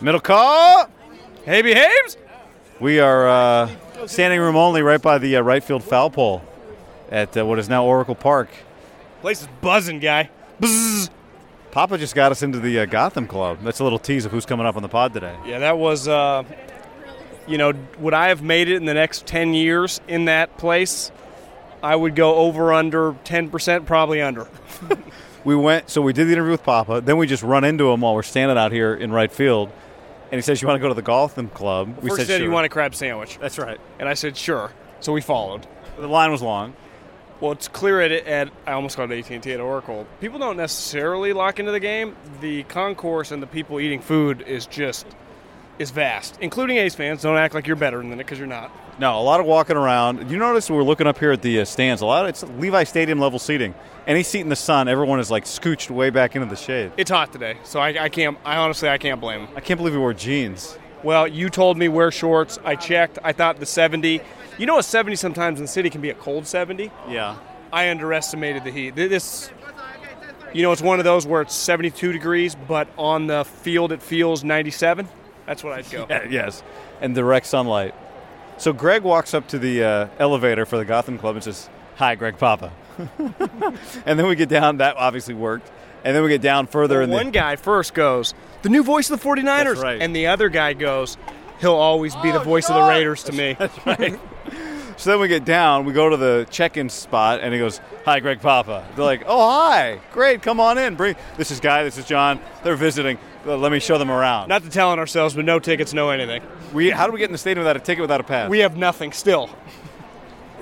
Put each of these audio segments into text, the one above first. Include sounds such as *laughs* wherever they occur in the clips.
Middle call. Hey, behaves. We are uh, standing room only right by the uh, right field foul pole at uh, what is now Oracle Park. Place is buzzing, guy. Buzz. Papa just got us into the uh, Gotham Club. That's a little tease of who's coming up on the pod today. Yeah, that was, uh, you know, would I have made it in the next 10 years in that place? I would go over under 10%, probably under. *laughs* we went, so we did the interview with Papa. Then we just run into him while we're standing out here in right field. And he says, You want to go to the Gotham Club? We First said, sure. You want a crab sandwich. That's right. And I said, Sure. So we followed. The line was long. Well, it's clear at, at I almost called it AT&T at Oracle. People don't necessarily lock into the game. The concourse and the people eating food is just is vast, including A's fans. Don't act like you're better than it because you're not. No, a lot of walking around. You notice we're looking up here at the uh, stands. A lot of it's Levi Stadium level seating. Any seat in the sun, everyone is like scooched way back into the shade. It's hot today, so I, I can't. I honestly, I can't blame them. I can't believe we wore jeans. Well, you told me wear shorts. I checked. I thought the 70. You know, a 70 sometimes in the city can be a cold 70. Yeah. I underestimated the heat. This, you know, it's one of those where it's 72 degrees, but on the field it feels 97. That's what I'd go. *laughs* Yeah, yes, and direct sunlight. So Greg walks up to the uh, elevator for the Gotham Club and says, "Hi, Greg Papa." *laughs* and then we get down. That obviously worked. And then we get down further. Well, and one guy first goes, "The new voice of the 49ers," That's right. and the other guy goes, "He'll always be the voice of the Raiders to me." *laughs* That's right. So then we get down, we go to the check-in spot, and he goes, "Hi, Greg Papa." They're like, "Oh, hi, great, come on in. Bring this is Guy, this is John. They're visiting. Let me show them around." Not to tell on ourselves, but no tickets, no anything. We how do we get in the stadium without a ticket, without a pass? We have nothing still.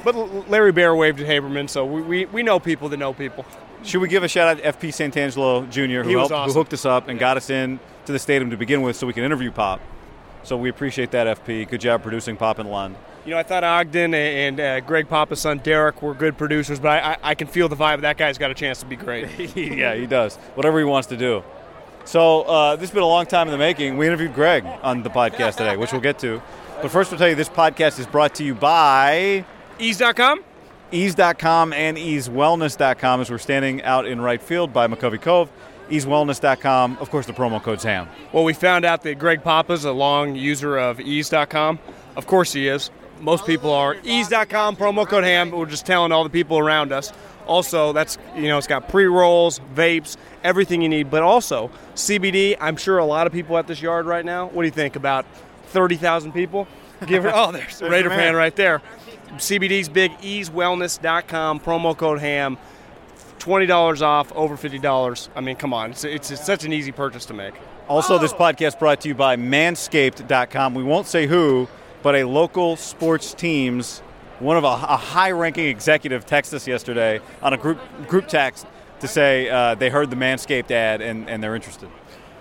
But Larry Baer waved at Haberman, so we, we, we know people that know people. Should we give a shout out to FP Santangelo Jr. who He helped, awesome. who hooked us up and got us in to the stadium to begin with, so we can interview Pop. So we appreciate that, FP. Good job producing Pop and Lund. You know, I thought Ogden and uh, Greg Papa's son Derek were good producers, but I, I, I can feel the vibe. That guy's got a chance to be great. *laughs* yeah, he does. Whatever he wants to do. So uh, this has been a long time in the making. We interviewed Greg on the podcast today, which we'll get to. But first, we'll tell you this podcast is brought to you by Eaze.com? Eaze.com and EazeWellness.com as we're standing out in right field by McCovey Cove. EazeWellness.com. Of course, the promo code's HAM. Well, we found out that Greg Papa's a long user of Eaze.com. Of course he is. Most people are. Eaze.com, promo code HAM, but we're just telling all the people around us. Also, that's, you know, it's got pre rolls, vapes, everything you need, but also CBD. I'm sure a lot of people at this yard right now. What do you think? About 30,000 people? Give her, oh, there's a *laughs* Raider fan right there. CBD's big, eazewellness.com, promo code HAM. $20 off, over $50. I mean, come on. It's, it's, it's such an easy purchase to make. Also, this oh. podcast brought to you by Manscaped.com. We won't say who, but a local sports team's one of a, a high-ranking executive texted us yesterday on a group group text to say uh, they heard the Manscaped ad and, and they're interested.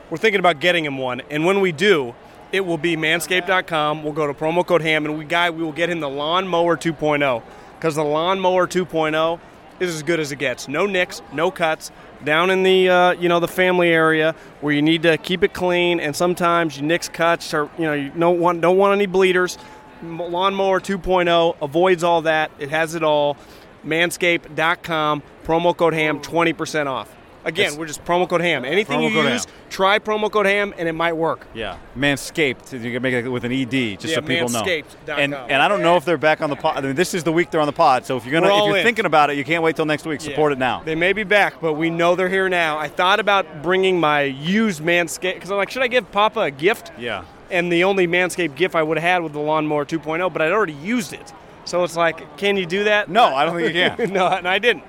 We're thinking about getting him one, and when we do, it will be manscaped.com. We'll go to promo code HAM, and we guy we will get him the lawnmower 2.0 because the lawnmower 2.0 is as good as it gets. No nicks, no cuts. Down in the uh, you know the family area where you need to keep it clean, and sometimes you nicks cuts or you know you don't want don't want any bleeders. Lawnmower 2.0 avoids all that. It has it all. Manscaped.com promo code ham 20% off. Again, That's- we're just promo code ham. Anything you use, ham. try promo code ham, and it might work. Yeah, Manscaped. You can make it with an ed, just Yeah, so people know. And and I don't know if they're back on the pod. I mean, this is the week they're on the pod. So if you're gonna, if you're in. thinking about it, you can't wait till next week. Support Yeah. it now. They may be back, but we know they're here now. I thought about bringing my used Manscaped because I'm like, should I give Papa a gift? Yeah. And the only Manscaped gift I would have had with the Lawnmower 2.0, but I'd already used it. So it's like, can you do that? No, I don't think you can. *laughs* no, and I didn't.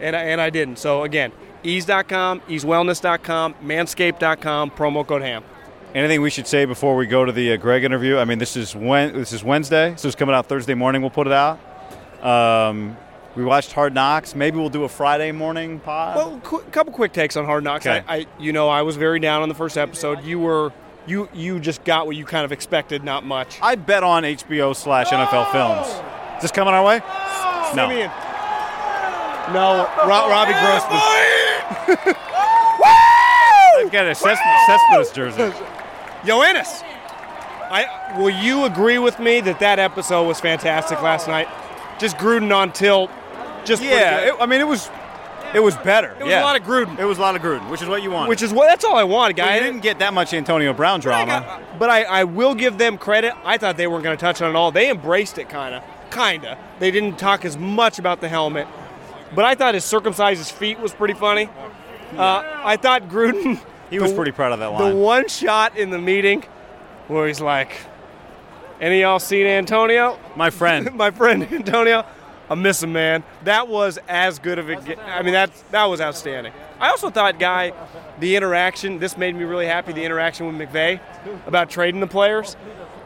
And I, and I didn't. So again, eaze.com, eazewellness.com, manscaped.com, promo code ham. Anything we should say before we go to the uh, Greg interview? I mean, this is when this is Wednesday, so it's coming out Thursday morning. We'll put it out. Um, we watched Hard Knocks. Maybe we'll do a Friday morning pod. Well, a couple quick takes on Hard Knocks. Okay. I, I, you know, I was very down on the first episode. You were, you, you just got what you kind of expected, not much. I bet on HBO slash NFL Films. Is this coming our way? No. Simeon. No, Ro- Robbie Grossman. *laughs* I've got a Ces- Cespedes jersey. Yoenis. I will you agree with me that that episode was fantastic last night? Just Gruden on tilt. Just Yeah, it, I mean, it was it was better. It was yeah. a lot of Gruden. It was a lot of Gruden, which is what you want. which is what that's all I wanted, But guy. you didn't get that much Antonio Brown drama. But I, I will give them credit. I thought they weren't going to touch on it all. They embraced it, kind of. Kind of. They didn't talk as much about the helmet. But I thought his circumcised his feet was pretty funny. Uh, I thought Gruden. He was the- pretty proud of that line. The one shot in the meeting where he's like, any of y'all seen Antonio? My friend. *laughs* My friend Antonio? I miss him, man. That was as good of a. ge- I mean, that that was outstanding. I also thought, guy, the interaction. This made me really happy. The interaction with McVay about trading the players,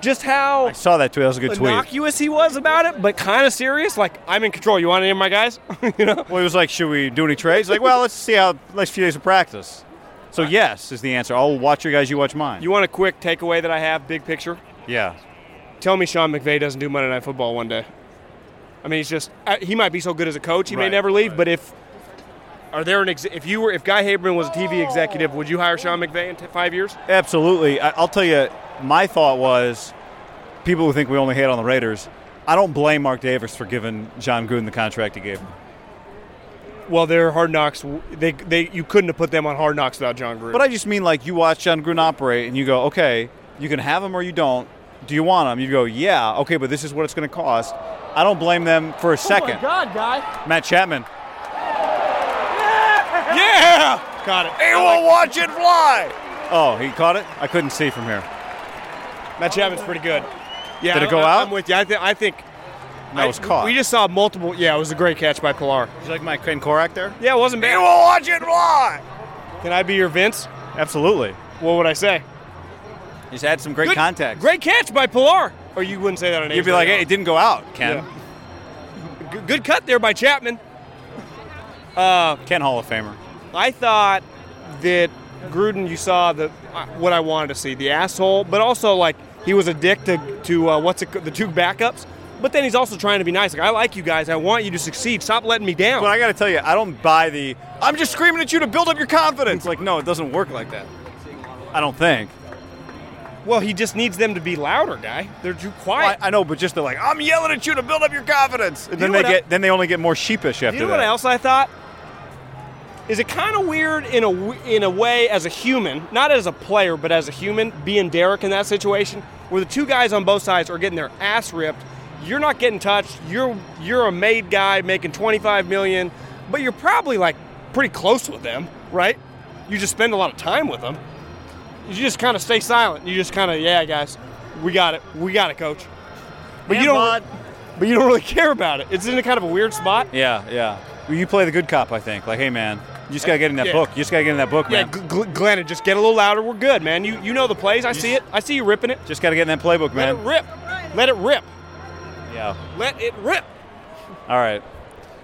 just how I saw that too. That was a good tweet. innocuous he was about it, but kind of serious. Like, I'm in control. You want any of my guys? *laughs* you know. Well, he was like, "Should we do any trades?" Like, well, let's see how next few days of practice. So yes is the answer. I'll watch your guys. You watch mine. You want a quick takeaway that I have, big picture? yeah. Tell me Sean McVay doesn't do Monday Night Football one day. I mean, he's just uh, he might be so good as a coach, he may never leave. But if are there an ex- if you were if Guy Haberman was a TV executive, would you hire Sean McVay in t- five years? Absolutely. I, I'll tell you, my thought was people who think we only hate on the Raiders. I don't blame Mark Davis for giving John Gruden the contract he gave him. Well, they're Hard Knocks. They they you couldn't have put them on Hard Knocks without John Gruden. But I just mean like you watch John Gruden operate and you go, okay, you can have him or you don't. Do you want him? You go, yeah, okay, but this is what it's going to cost. I don't blame them for a oh second. Oh God, Guy. Matt Chapman. Yeah, yeah! got it. He will watch it fly. Oh, he caught it? I couldn't see from here. Matt Chapman's pretty good. Yeah, Did it go I, out? I'm with you. I think I think No, I- it was caught. We just saw multiple. Yeah, it was a great catch by Pillar. Did you like my Ken Korach there? Yeah, it wasn't bad. He will watch it fly. Can I be your Vince? Absolutely. What would I say? He's had some great Good- contact. Great catch by Pillar. Or you wouldn't say that on You'd be like, hey, it didn't go out, Ken. Yeah. G- good cut there by Chapman. Uh, Ken Hall of Famer. I thought that Gruden, you saw the uh, what I wanted to see, the asshole, but also like he was a dick to to uh, what's it, the two backups. But then he's also trying to be nice. Like I like you guys. I want you to succeed. Stop letting me down. But I got to tell you, I don't buy the I'm just screaming at you to build up your confidence. Like, no, it doesn't work like that. I don't think. Well, he just needs them to be louder, guy. They're too Well, quiet. I, I know, but just they're like, I'm yelling at you to build up your confidence, and You then they get, then they only get more sheepish after you know that. what else I thought? Is it kind of weird in a in a way as a human, not as a player, but as a human, being Derek in that situation, where the two guys on both sides are getting their ass ripped. You're not getting touched. You're you're a made guy making 25 million, but you're probably like pretty close with them, right? You just spend a lot of time with them. You just kind of stay silent. You just kind of, yeah, guys, we got it. We got it, coach. But you don't. bud. But you don't really care about it. It's in a kind of a weird spot. Yeah, yeah. Well, you play the good cop, I think. Like, hey, man, you just gotta get in that Yeah. book. You just gotta get in that book, Yeah, man. Gl- Gl- Glennon, just get a little louder. We're good, man. You you know the plays. I see it. I see you ripping it. just gotta get in that playbook, man. Let it rip. Let it rip. Yeah. Let it rip. All right.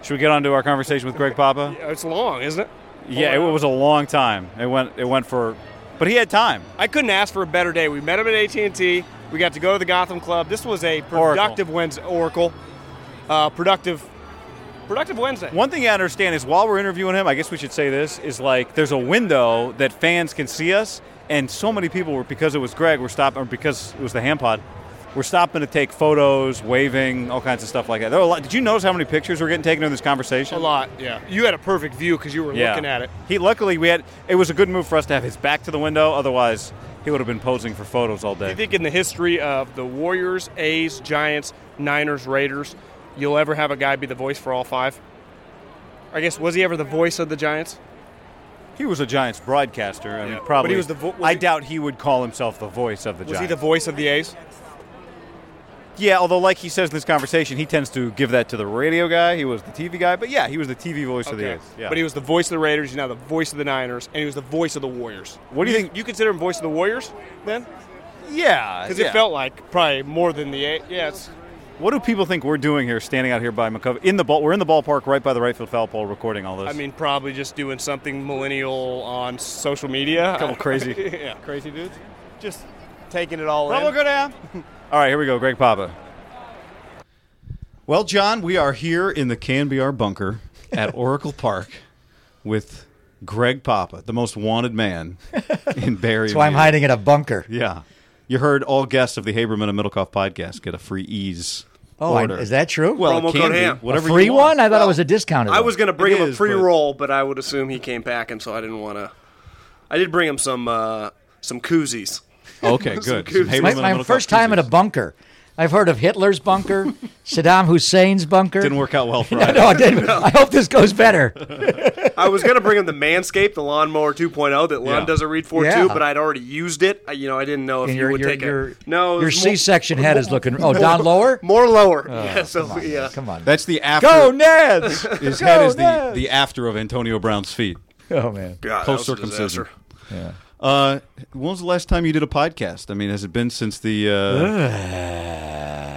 Should we get on to our conversation with Greg Papa? It's long, isn't it? Yeah, it was a long time. It went. It went for, but he had time. I couldn't ask for a better day. We met him at AT&T. We got to go to the Gotham Club. This was a Oracle. productive Wednesday. Oracle. Uh, productive productive Wednesday. One thing I understand is while we're interviewing him, I guess we should say this is like there's a window that fans can see us, and so many people were because it was Greg, we're stopping, or because it was the ham pod, we're stopping to take photos, waving, all kinds of stuff like that. There were a lot. Did you notice how many pictures were getting taken in this conversation? A lot, yeah. You had a perfect view because you were Yeah. looking at it. He luckily we had. It was a good move for us to have his back to the window. Otherwise, he would have been posing for photos all day. Do you think in the history of the Warriors, A's, Giants, Niners, Raiders, you'll ever have a guy be the voice for all five? I guess was he ever the voice of the Giants? He was a Giants broadcaster, and Yeah. But probably. he was the vo- was I he- doubt he would call himself the voice of the Was Giants. he the voice of the A's? Yeah, although like he says in this conversation, he tends to give that to the radio guy. He was the TV guy, but yeah, he was the TV voice of the A's. Yeah. But he was the voice of the Raiders. He's now the voice of the Niners, and he was the voice of the Warriors. What do you think- You consider him voice of the Warriors then? yeah, Because yeah. it felt like probably more than the A. Yeah, it's, What do people think we're doing here, standing out here by McCovey in the ball? We're in the ballpark, right by the right field foul pole, recording all this. I mean, probably just doing something millennial on social media. a couple *laughs* crazy, yeah, crazy dudes. just taking it all in. go down. *laughs* all right, here we go. Greg Papa. Well, John, we are here in the KNBR bunker at *laughs* Oracle Park with Greg Papa, the most wanted man in Barry. That's why I'm hiding in a bunker. Yeah. You heard all guests of the Haberman and Middlecoff podcast get a free ease. Oh, I- is that true? Well, Promo it can code be. ham. Whatever a free you want. one? I thought Well, it was a discounted. I one. was going to bring It him a is, pre but- roll, but I would assume he came back, and so I didn't want to. I did bring him some uh, some koozies. Okay, *laughs* good. koozies. Haberman my, my first time in a bunker. I've heard of Hitler's bunker, *laughs* Saddam Hussein's bunker. Didn't work out well for *laughs* No, us. no, it didn't. I hope this goes better. I was going to bring him the Manscaped, the lawnmower 2.0 that Lon Yeah. does a read for Yeah. too, but I'd already used it. I, you know, I didn't know if And you your would your take your, it. No, it your C-section head is looking. Oh, down lower. more lower. Oh, yeah, so Come on, yeah. come on. That's the after. Go Neds! His Go head is the, Neds! the after of Antonio Brown's feet. Oh man. God, that was Post-circumcision. disaster. Uh, when was the last time you did a podcast? I mean, has it been since the uh,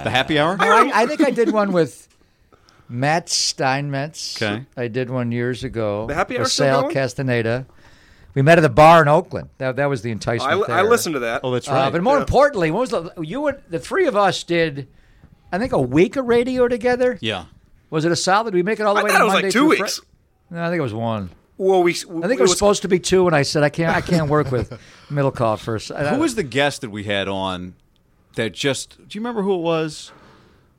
the happy hour? I, I think I did one with Matt Steinmetz. Okay. I did one years ago. The happy hour still Sal? Castaneda. We met at the bar in Oakland. That, that was the I, enticement. I there. listened to that. Oh, that's Uh, right. but more Yeah. importantly, what was the you and the three of us did? I think a week of radio together. yeah. Was it a solid? Did we make it all the I way thought to it was Monday like two through weeks. Fri- no, I think it was one. Well, we. I think it was, supposed to be two, and I said I can't. I can't work with *laughs* Middlecoff first. Uh, who was the guest that we had on that just? Do you remember who it was?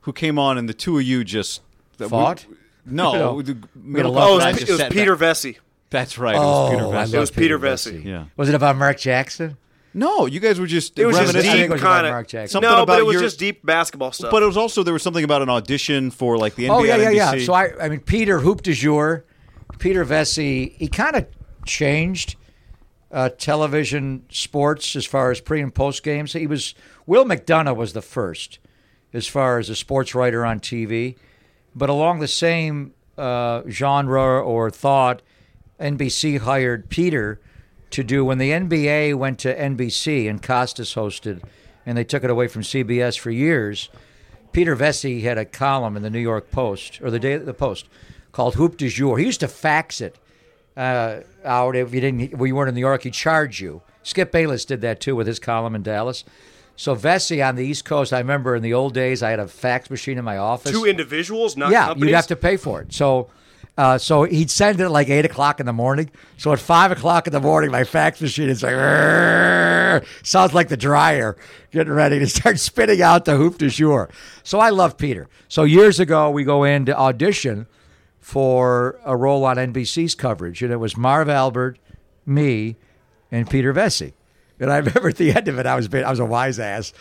Who came on and the two of you just that we- Fought? no, *laughs* No. the, We Middlecoff lot Oh, of and it I was, just it was Peter back- Vecsey. That's right. It Oh, was Peter I Vecsey. love was Peter Vecsey. Yeah. Was it about Mark Jackson? No, you guys were just It was just reminiscing. I think deep it was about kind Mark of. Jackson. Something No, about but it was your- just deep basketball stuff. But it was also there was something about an audition for like the NBA. Oh yeah, yeah, on yeah. So I, I mean, Peter Hoop du Jour, Peter Vecsey. He kind of changed uh, television sports as far as pre and post games. He was Will McDonough was the first as far as a sports writer on TV, but along the same uh, genre or thought, NBC hired Peter to do when the NBA went to NBC and Costas hosted, and they took it away from CBS for years. Peter Vecsey had a column in the New York Post or the day the Post called Hoop du Jour. He used to fax it uh, out if you didn't when you weren't in New York. He'd charge you. Skip Bayless did that too with his column in Dallas. So Vecsey on the East Coast, I remember in the old days, I had a fax machine in my office. two individuals, not yeah, companies. you'd have to pay for it. So, uh, so he'd send it at like eight o'clock in the morning. So at five o'clock in the morning, my fax machine is like sounds like the dryer getting ready to start *laughs* spitting out the Hoop du Jour. So I love Peter. So years ago, we go in to audition for a role on NBC's coverage, and it was Marv Albert, me, and Peter Vecsey. And I *laughs* remember at the end of it, I was I was a wise ass.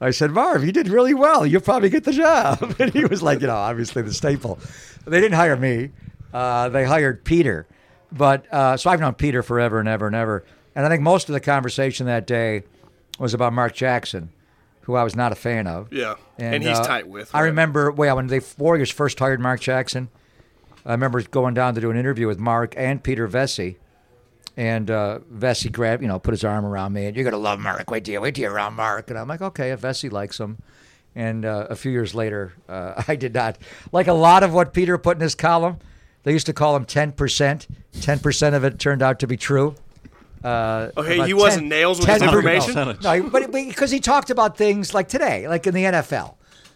I said, Marv, you did really well. You'll probably get the job. *laughs* And he was like, you know, obviously the staple. They didn't hire me. Uh, they hired Peter. But uh, so I've known Peter forever and ever and ever. And I think most of the conversation that day was about Mark Jackson, who I was not a fan of. Yeah, and, he's uh, tight with. I remember, well, when the Warriors first hired Mark Jackson, I remember going down to do an interview with Mark and Peter Vecsey. And uh, Vecsey grabbed, you know, put his arm around me, and you're gonna love Mark. Wait till you wait till you're around Mark. And I'm like, okay, if Vecsey likes him. And uh, a few years later, uh, *laughs* I did not like a lot of what Peter put in his column. They used to call him ten percent. Ten percent of it turned out to be true. Uh, Okay, about he wasn't nails with his information? No, no, but, but because he talked about things like today, like in the NFL.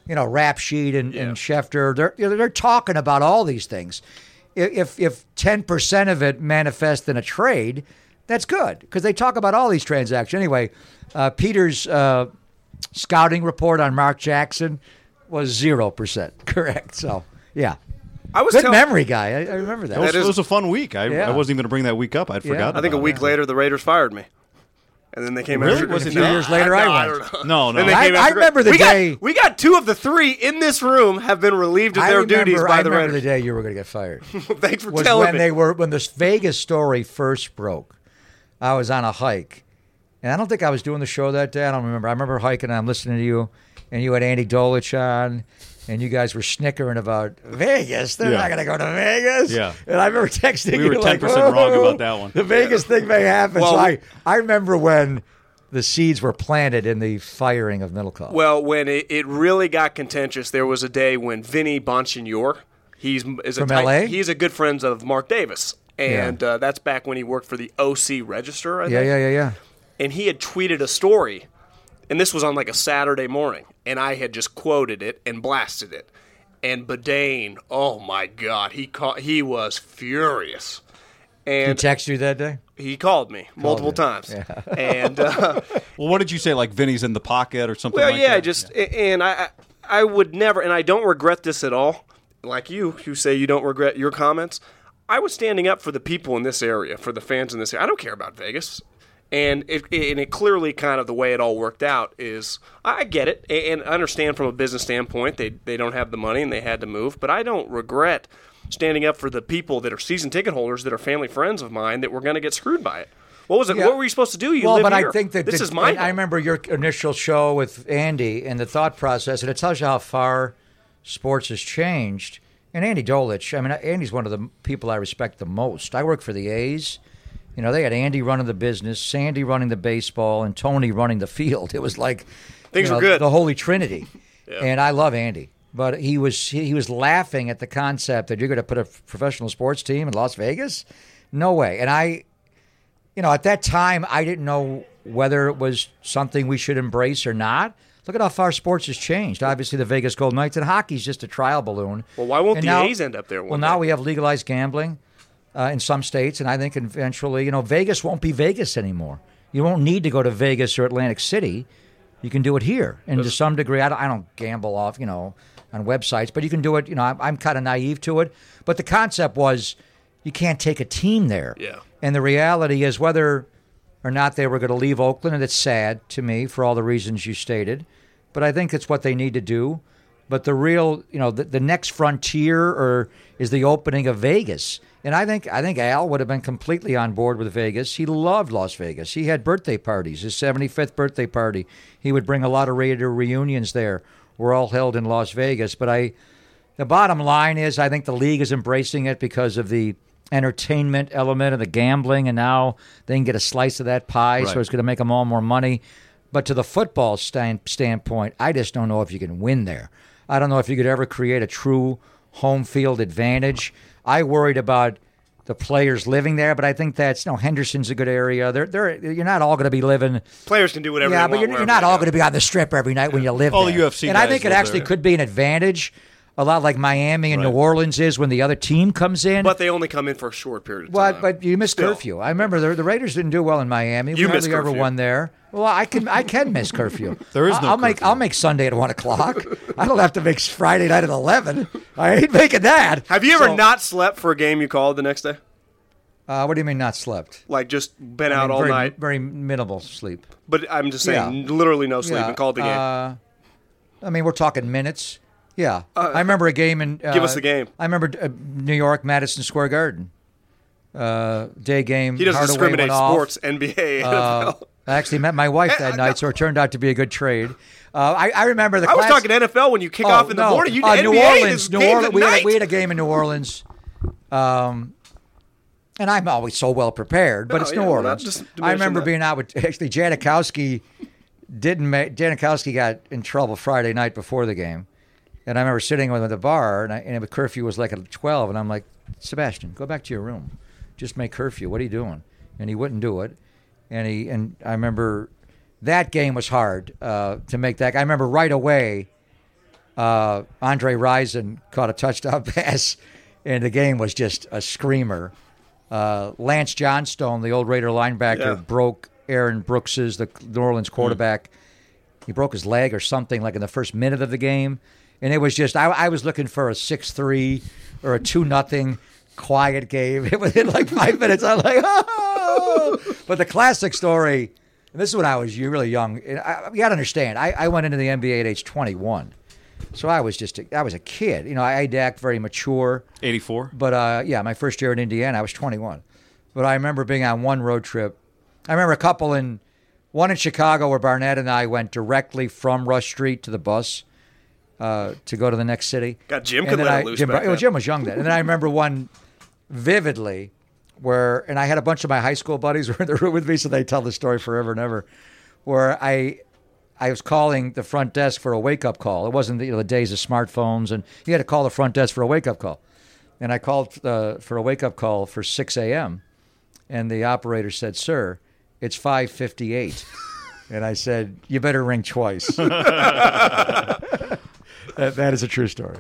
You know, Rap Sheet and, and Schefter. They're you know, they're talking about all these things. If if ten percent of it manifests in a trade, that's good because they talk about all these transactions. Anyway, uh, Peter's uh, scouting report on Mark Jackson was zero percent *laughs* correct. So yeah, I was good tell- memory guy. I, I remember that. It was, is- it was a fun week. I, Yeah. I wasn't even going to bring that week up. I'd Yeah. forgotten. I think a week it. later, the Raiders fired me. And then they came Really? after Was it a few that? years later? I, no, went. don't know. No, no. I- I remember the we day- Got, we got two of the three in this room have been relieved of their remember, duties by I the remember the day you were going to get fired. *laughs* Thanks for was telling when me. they were when this Vegas story first broke. I was on a hike, and I don't think I was doing the show that day. I don't remember. I remember hiking. and I'm listening to you, and you had Andy Dolich on, and you guys were snickering about Vegas. They're Yeah. not going to go to Vegas. Yeah. And I remember texting We you were like, 10% wrong "Oh, about that one." The Vegas thing may happen. Well, so I I remember when the seeds were planted in the firing of Middlecoff. Well, when it, it really got contentious, there was a day when Vinny Bonsignore, he's is a From tight- LA? he's a good friend of Mark Davis, and uh, that's back when he worked for the OC Register. I yeah, think. yeah, yeah, yeah. and he had tweeted a story, and this was on like a Saturday morning, and I had just quoted it and blasted it. And Badain, oh my God, he ca- he was furious, And He and texted you that day. he called me multiple you. times, *laughs* and uh, *laughs* Well, what did you say? Like Vinny's in the pocket or something well, like yeah, that? I just and I I I would never, and I don't regret this at all. Like you, you say you don't regret your comments. I was standing up for the people in this area, for the fans in this area. I don't care about Vegas. And it, and it clearly kind of the way it all worked out is I get it and I understand from a business standpoint they they don't have the money and they had to move, but I don't regret standing up for the people that are season ticket holders that are family friends of mine that were going to get screwed by it. What was it? Yeah. What were you supposed to do? You well, but here. I think that this the- is my. and I remember your initial show with Andy and the thought process, and it tells you how far sports has changed. And Andy Dolich, I mean, Andy's one of the people I respect the most. I work for the A's. You know, they had Andy running the business, Sandy running the baseball, and Tony running the field. *laughs* It was like Things you were good. The Holy Trinity. *laughs* And I love Andy, but he was he, he was laughing at the concept that you're going to put a professional sports team in Las Vegas. No way. And I you know, at that time, I didn't know whether it was something we should embrace or not. Look at how far sports has changed. Obviously, the Vegas Golden Knights and hockey's just a trial balloon. Well, why won't And the now- A's end up there one Well, now day? we have legalized gambling uh, in some states, and I think eventually, you know, Vegas won't be Vegas anymore. You won't need to go to Vegas or Atlantic City. You can do it here, and to some degree, I don't, I don't gamble off, you know, on websites, but you can do it. You know, I'm, I'm kind of naive to it, but the concept was you can't take a team there. Yeah. And the reality is whether or not they were going to leave Oakland, and it's sad to me for all the reasons you stated, but I think it's what they need to do. But the real, you know, the, the next frontier or is the opening of Vegas. And I think I think Al would have been completely on board with Vegas. He loved Las Vegas. He had birthday parties. His 75th birthday party. He would bring a lot of Raider reunions there. Were all held in Las Vegas. But I, the bottom line is, I think the league is embracing it because of the entertainment element of the gambling, and now they can get a slice of that pie. So it's going to make them all more money. But to the football stand, standpoint, I just don't know if you can win there. I don't know if you could ever create a true home field advantage. I worried about the players living there, but I think that's you know Henderson's a good area. They're, they're you're not all going to be living. Players can do whatever Yeah, they but want. you're, you're not all going to be on the strip every night when you live All the there. UFC and I think it actually there. could be an advantage, a lot like Miami and New Orleans is when the other team comes in. But they only come in for a short period of time. but you miss Still. curfew. I remember the, the Raiders didn't do well in Miami. You we ever curfew. won there. Well, I can I can miss curfew. *laughs* There is no I'll make. I'll make Sunday at one o'clock. I don't have to make Friday night at eleven. I ain't making that. Have you ever So- not slept for a game you called the next day? Uh, what do you mean not slept? Like just been I out mean, all very, night? Very minimal sleep. But I'm just saying, Yeah. literally no sleep Yeah, and called the game. Uh, I mean, we're talking minutes. Yeah, I remember a game in. Uh, give us the game. I remember uh, New York, Madison Square Garden. Uh, day game. he doesn't Hardaway discriminate sports, NBA, Uh, NFL. I actually met my wife that *laughs* night, so it turned out to be a good trade. Uh, I, I remember the. I was talking NFL when you kick Oh, off in the no. morning. You uh, NBA, New Orleans, New Orleans. We had, we had a game in New Orleans, um, and I'm always so well prepared. But No, it's yeah, New Orleans. I remember that. being out with *laughs* actually Janikowski. Didn't make Janikowski got in trouble Friday night before the game, and I remember sitting with him at the bar, and, I, and the curfew was like at twelve, and I'm like, Sebastian, go back to your room, just make curfew. What are you doing? And he wouldn't do it, and he and I remember that game was hard uh, to make that. I remember right away uh, Andre Rison caught a touchdown *laughs* pass, and the game was just a screamer. Uh, Lance Johnstone, the old Raider linebacker, Yeah. broke Aaron Brooks's, the New Orleans quarterback. He broke his leg or something like in the first minute of the game, and it was just I, I was looking for a six three or a two nothing quiet game. *laughs* Within like five minutes, I'm like, oh! but the classic story. And this is when I was really young. and I, you got to understand. I, I went into the NBA at age 21, so I was just a, I was a kid. You know, I to act very mature. 84. But uh, yeah, my first year in Indiana, I was 21. But I remember being on one road trip. I remember a couple in one in Chicago where Barnett and I went directly from Rush Street to the bus uh, to go to the next city. God, Jim And could let I, loose Jim, back well. Jim was young then. And then I remember one vividly where, and I had a bunch of my high school buddies *laughs* were in the room with me, so they tell the story forever and ever. Where I, I was calling the front desk for a wake up call. It wasn't the, you know, the days of smartphones, and you had to call the front desk for a wake up call. And I called uh, for a wake up call for 6 a.m. And the operator said, "Sir, it's 5:58." and I said, "You better ring twice." *laughs* that, that is a true story.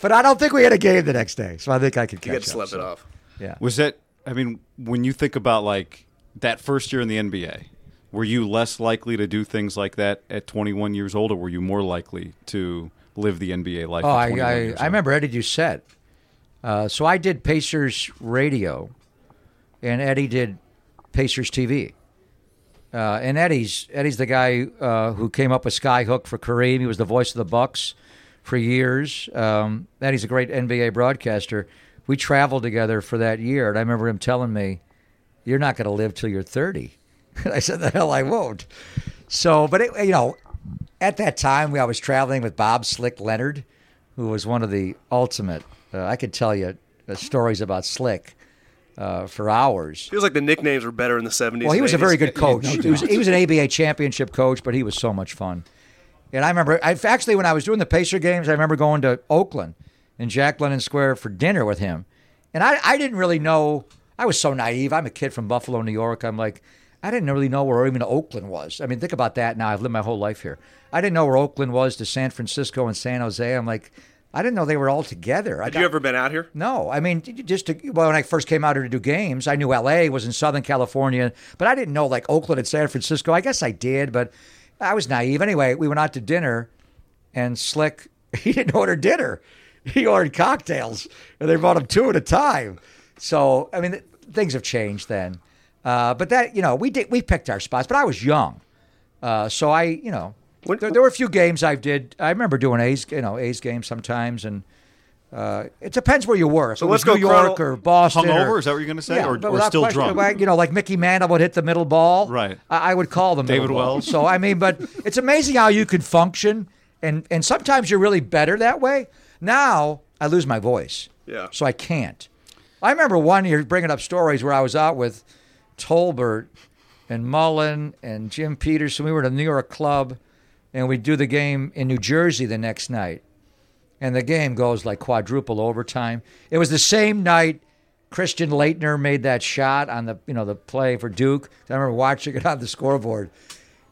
But I don't think we had a game the next day, so I think I could You catch got to up. slip so, it off. Yeah. Was that? I mean, when you think about like that first year in the NBA, were you less likely to do things like that at 21 years old, or were you more likely to live the NBA life? Oh, at I, 21 I, years I old? remember Eddie Doucette. Uh, so I did Pacers radio, and Eddie did Pacers TV. Uh, and Eddie's Eddie's the guy uh, who came up with Skyhook for Kareem. He was the voice of the Bucks for years. Um, Eddie's a great NBA broadcaster. We traveled together for that year, and I remember him telling me, "You're not going to live till you're 30." And *laughs* I said, "The hell I won't." So, but it, you know, at that time, I was traveling with Bob Slick Leonard, who was one of the ultimate. Uh, I could tell you uh, stories about Slick uh, for hours. Feels like the nicknames were better in the 70s. Well, he and was a very good coach. he, was, he was an ABA championship coach, but he was so much fun. And I remember, I, actually, when I was doing the Pacer games, I remember going to Oakland and Jack London Square for dinner with him. And I, I didn't really know. I was so naive. I'm a kid from Buffalo, New York. I'm like, I didn't really know where even Oakland was. I mean, think about that now. I've lived my whole life here. I didn't know where Oakland was to San Francisco and San Jose. I'm like, I didn't know they were all together. Had got- you ever been out here? no, I mean, just to, well, when I first came out here to do games, I knew LA was in Southern California, but I didn't know like Oakland and San Francisco. I guess I did, but I was naive. Anyway, we went out to dinner, and Slick, *laughs* he didn't order dinner. He ordered cocktails, and they brought him two at a time. So, I mean, things have changed then. Uh, but that, you know, we did we picked our spots, but I was young, uh, so I, you know, When- there, there were a few games I did. I remember doing A's, you know, A's games sometimes, and uh, it depends where you were. If So it was let's go New York or Boston. Hungover? or- Is that what you're gonna say? Yeah, Or- or still question, drunk? You know, like Mickey Mantle would hit the middle ball. Right. I, I would call them David Wells? So I mean, but it's amazing how you can function, and and sometimes you're really better that way. Now I lose my voice. Yeah. So I can't. I remember one year bringing up stories where I was out with Tolbert and Mullin and Jim Peterson. We were at a New York club, and we'd do the game in New Jersey the next night, and the game goes like quadruple overtime. It was the same night Christian Laettner made that shot on the you know the play for Duke. I remember watching it on the scoreboard,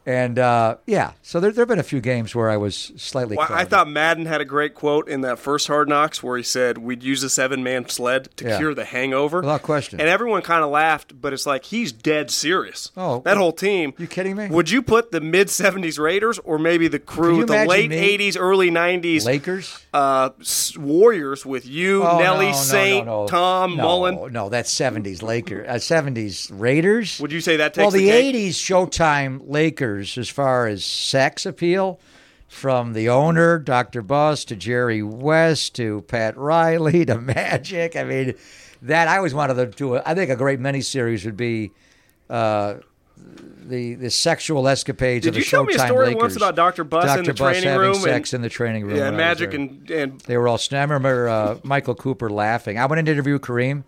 and uh, yeah. So there there have been a few games where I was slightly. Well, I thought Madden had a great quote in that first Hard Knocks where he said we'd use a seven man sled to Yeah. cure the hangover. Without question. And everyone kind of laughed, but it's like he's dead serious. Oh, that whole team. you kidding me? Would you put the mid '70s Raiders or maybe the crew, the late me? '80s, early '90s Lakers. uh, Warriors with you, Oh, Nelly, no, Saint, no, no. Tom, Mullin? No, that's seventies Lakers. Uh, Seventies Raiders. Would you say that takes well, the the eighties Showtime Lakers, as far as sex appeal, from the owner Dr. Buss to Jerry West to Pat Riley *laughs* to Magic. I mean, that I always wanted to do. A, I think a great miniseries would be. Uh, the, the sexual escapades Did of the you tell me a Showtime story Lakers. once about Dr. Buss in the training having room and- sex in the training room. Yeah, when I was Magic and and They were all. I remember uh, Michael Cooper laughing. I went in to interview Kareem,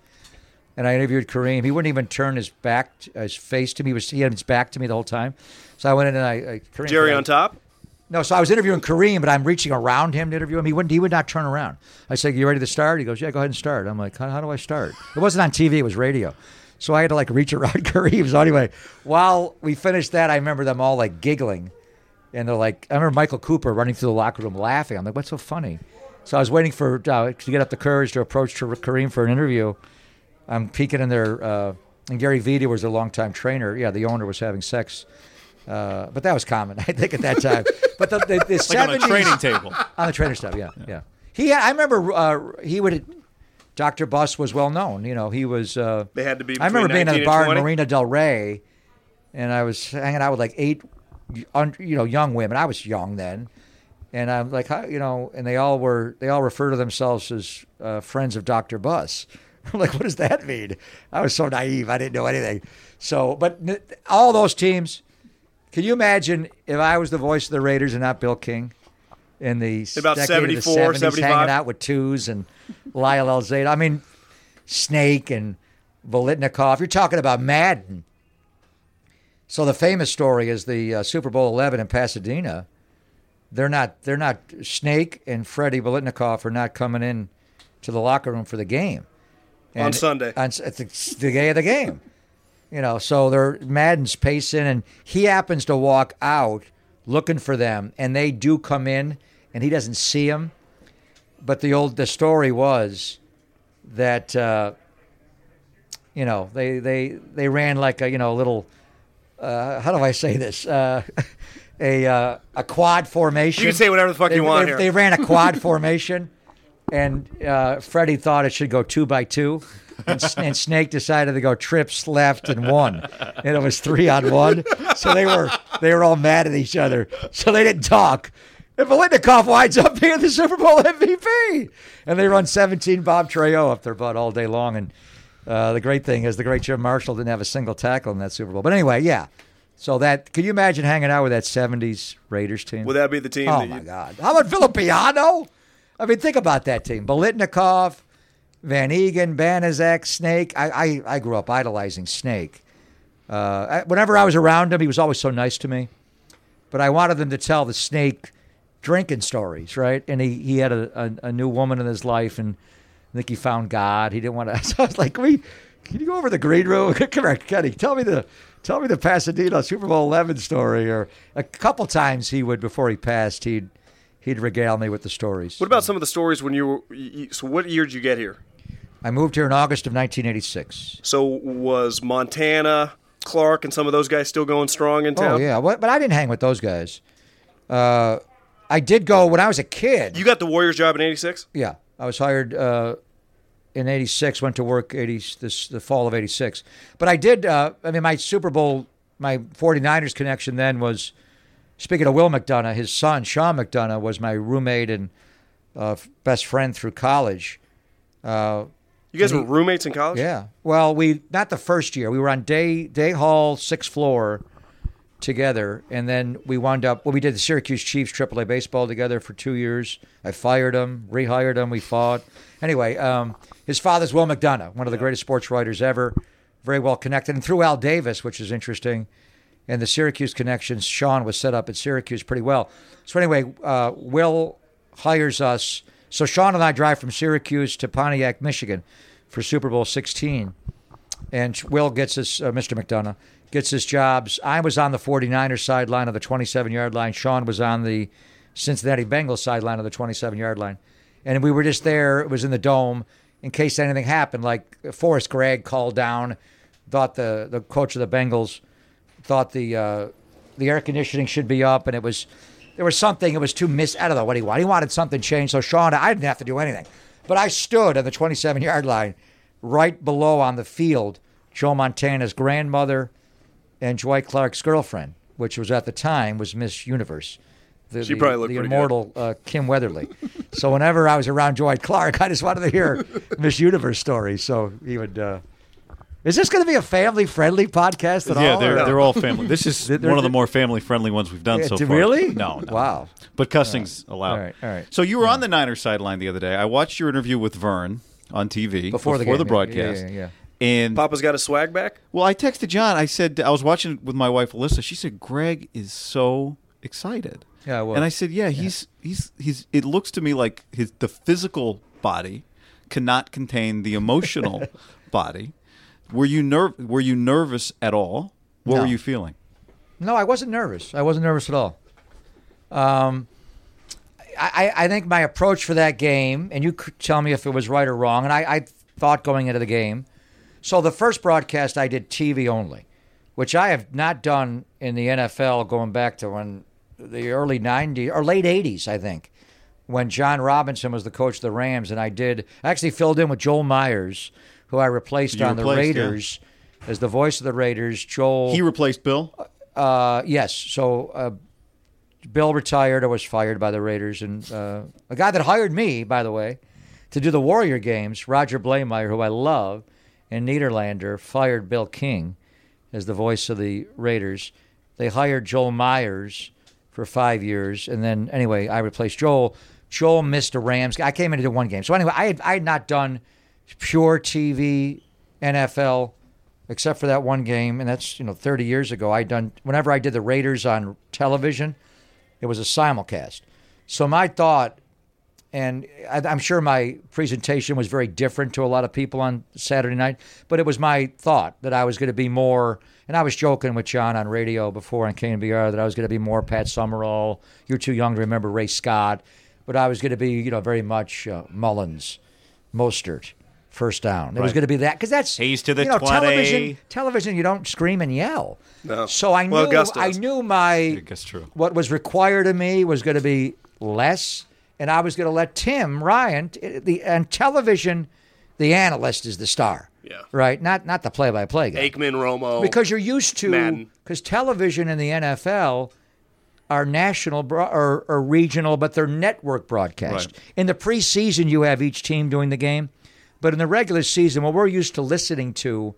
and I interviewed Kareem. He wouldn't even turn his back, his face to me. He was he had his back to me the whole time. So I went in and I, I Kareem, Jerry I- on top. No, so I was interviewing Kareem, but I'm reaching around him to interview him. He wouldn't. He would not turn around. I said, "You ready to start?" He goes, "Yeah, go ahead and start." I'm like, "How, how do I start?" It wasn't on TV; it was radio. So I had to like reach around *laughs* Kareem. So anyway, while we finished that, I remember them all like giggling and they're like, I remember Michael Cooper running through the locker room laughing. I'm like, what's so funny? So I was waiting for uh, to get up the courage to approach Kareem for an interview. I'm peeking in there, uh, and Gary Vitti was a longtime trainer. Yeah, the owner was having sex. Uh, but that was common, *laughs* I think, at that time. But the, the, the Like on 70s *laughs* the training table. on the trainer stuff. Yeah, yeah. He, had, I remember uh, he would. Dr. Buss was well known. You know, he was. Uh, They had to be I remember being at 19 the and bar in Marina Del Rey, and I was hanging out with like eight, you know, young women. I was young then, and I'm like, you know, and they all were. They all refer to themselves as uh, friends of Dr. Buss. *laughs* I'm like, what does that mean? I was so naive. I didn't know anything. So, but all those teams. Can you imagine if I was the voice of the Raiders and not Bill King? In the About decade of the 70s, 75? hanging out with twos and Lyle Alzado. I mean, Snake and Biletnikoff. You're talking about Madden. So the famous story is the uh, Super Bowl 11 in Pasadena. They're not. They're not. Snake and Freddie Biletnikoff are not coming in to the locker room for the game On Sunday. On, it's the, the day of the game. You know, so they're Madden's pacing, and he happens to walk out looking for them, and they do come in, and he doesn't see them. But the old the story was that uh, you know they they they ran like a you know a little uh, how do I say this uh, *laughs* a uh, a quad formation. You can say whatever the fuck They- you want they, here. They ran a quad formation, and uh, Freddie thought it should go two by two. And, and Snake decided to go trips left and one, and it was three on one. So they were they were all mad at each other. So they didn't talk. And Biletnikoff winds up being the Super Bowl MVP, and they run 17 Bob Trejo up their butt all day long. And uh, the great thing is, the great Jim Marshall didn't have a single tackle in that Super Bowl. But anyway, yeah. So that can you imagine hanging out with that 70s Raiders team? Would that be the team? Oh that my you, God! How about Villapiano? I mean, think about that team: Biletnikoff, Van Eeghen, Banaszak, Snake. I, I, I grew up idolizing Snake. Uh, whenever I was around him, he was always so nice to me. But I wanted them to tell the Snake drinking stories, right? And he, he had a, a, a new woman in his life, and I think he found God. He didn't want to. *laughs* So I was like, "We, can you go over the green room? *laughs* Come here, Kenny. Tell me the tell me the Pasadena Super Bowl eleven story." Or a couple times he would before he passed, he'd he'd regale me with the stories. what about some of the stories when you were? You, so what year did you get here? I moved here in August of 1986. So was Montana, Clark, and some of those guys still going strong in town? Oh yeah, but I didn't hang with those guys. Uh, I did go when I was a kid. You got the Warriors job in '86. Yeah, I was hired uh, in '86. Went to work '80 this the fall of '86. But I did. Uh, I mean, my Super Bowl, my 49ers connection then was. Speaking of Will McDonough, his son Sean McDonough was my roommate and uh, best friend through college. Uh, You guys He- were roommates in college. yeah. Well, we not the first year. We were on day day hall, sixth floor, together, and then we wound up. Well, we did the Syracuse Chiefs AAA baseball together for two years. I fired him, rehired him. We fought. Anyway, um, his father's Will McDonough, one of the greatest sports writers ever, very well connected, and through Al Davis, which is interesting. And the Syracuse connections, Sean was set up at Syracuse pretty well. So anyway, uh, Will hires us. So Sean and I drive from Syracuse to Pontiac, Michigan, for Super Bowl 16 and Will gets his, uh, Mr. McDonough gets his jobs. I was on the 49ers sideline of the 27 yard line. Sean was on the Cincinnati Bengals sideline of the 27 yard line. And we were just there. It was in the dome in case anything happened. Like Forrest Gregg called down, thought the, the coach of the Bengals thought the uh, the air conditioning should be up, and it was there was something. It was too miss. I don't know what he wanted. He wanted something changed. So Sean, I didn't have to do anything, but I stood at the 27 yard line, right below on the field, Joe Montana's grandmother, and Dwight Clark's girlfriend, which was at the time was Miss Universe. The, She the- probably looked the immortal uh, Kim Weatherly. so whenever I was around Dwight Clark, *laughs* I just wanted to hear Miss Universe stories. So he would. Uh, is this going to be a family friendly podcast at yeah, all? Yeah, they're, or- they're all family. This is *laughs* one of the more family friendly ones we've done Yeah, so far. really? No, no. Wow. But cussing's allowed. All right, all right. So you were on the Niners sideline the other day. I watched your interview with Vern on TV Before the game, yeah. broadcast. Yeah, yeah, yeah. And Papa's got a swag back. well, I texted John. I said I was watching it with my wife Alyssa. She said Greg is so excited. Yeah, I was. And I said, yeah, he's he's he's. It looks to me like his the physical body cannot contain the emotional *laughs* body. Were you nerv- Were you nervous at all? What No. were you feeling? No, I wasn't nervous. I wasn't nervous at all. Um, I, I think my approach for that game, and you could tell me if it was right or wrong, and I, I thought going into the game. So the first broadcast I did TV only, which I have not done in the NFL going back to when the early 90s or late 80s, I think, when John Robinson was the coach of the Rams, and I did I actually filled in with Joel Myers, who I replaced You on the replaced, yeah. Raiders as the voice of the Raiders. Joel, He replaced Bill. uh, yes. So uh, Bill retired I was fired by the Raiders, and uh, a guy that hired me, by the way, to do the Warrior games, Roger Blameyer, who I love, and Niederlander fired Bill King as the voice of the Raiders. They hired Joel Myers for five years, and then anyway, I replaced Joel. Joel missed a Rams. I came in to do one game, so anyway, I had, I had not done pure TV NFL except for that one game, and that's you know 30 years ago. I done whenever I did the Raiders on television, it was a simulcast. So my thought, and I'm sure my presentation was very different to a lot of people on Saturday night, but it was my thought that I was going to be more. And I was joking with John on radio before on KNBR that I was going to be more Pat Summerall. You're too young to remember Ray Scott, but I was going to be you know very much uh, Mullins, Mostert. First down. It was going to be that because that's Hayes to the you know 20. television. Television, you don't scream and yell. No. So I knew Well, Gus I knew my true. what was required of me was going to be less, and I was going to let Tim Ryan the and television. The analyst is the star. Yeah. Right. Not not the play-by-play guy. Aikman, Romo. Because you're used to Madden. because television in the NFL are national bro- or, or regional, but they're network broadcast. Right. In the preseason, you have each team doing the game, but in the regular season, what we're used to listening to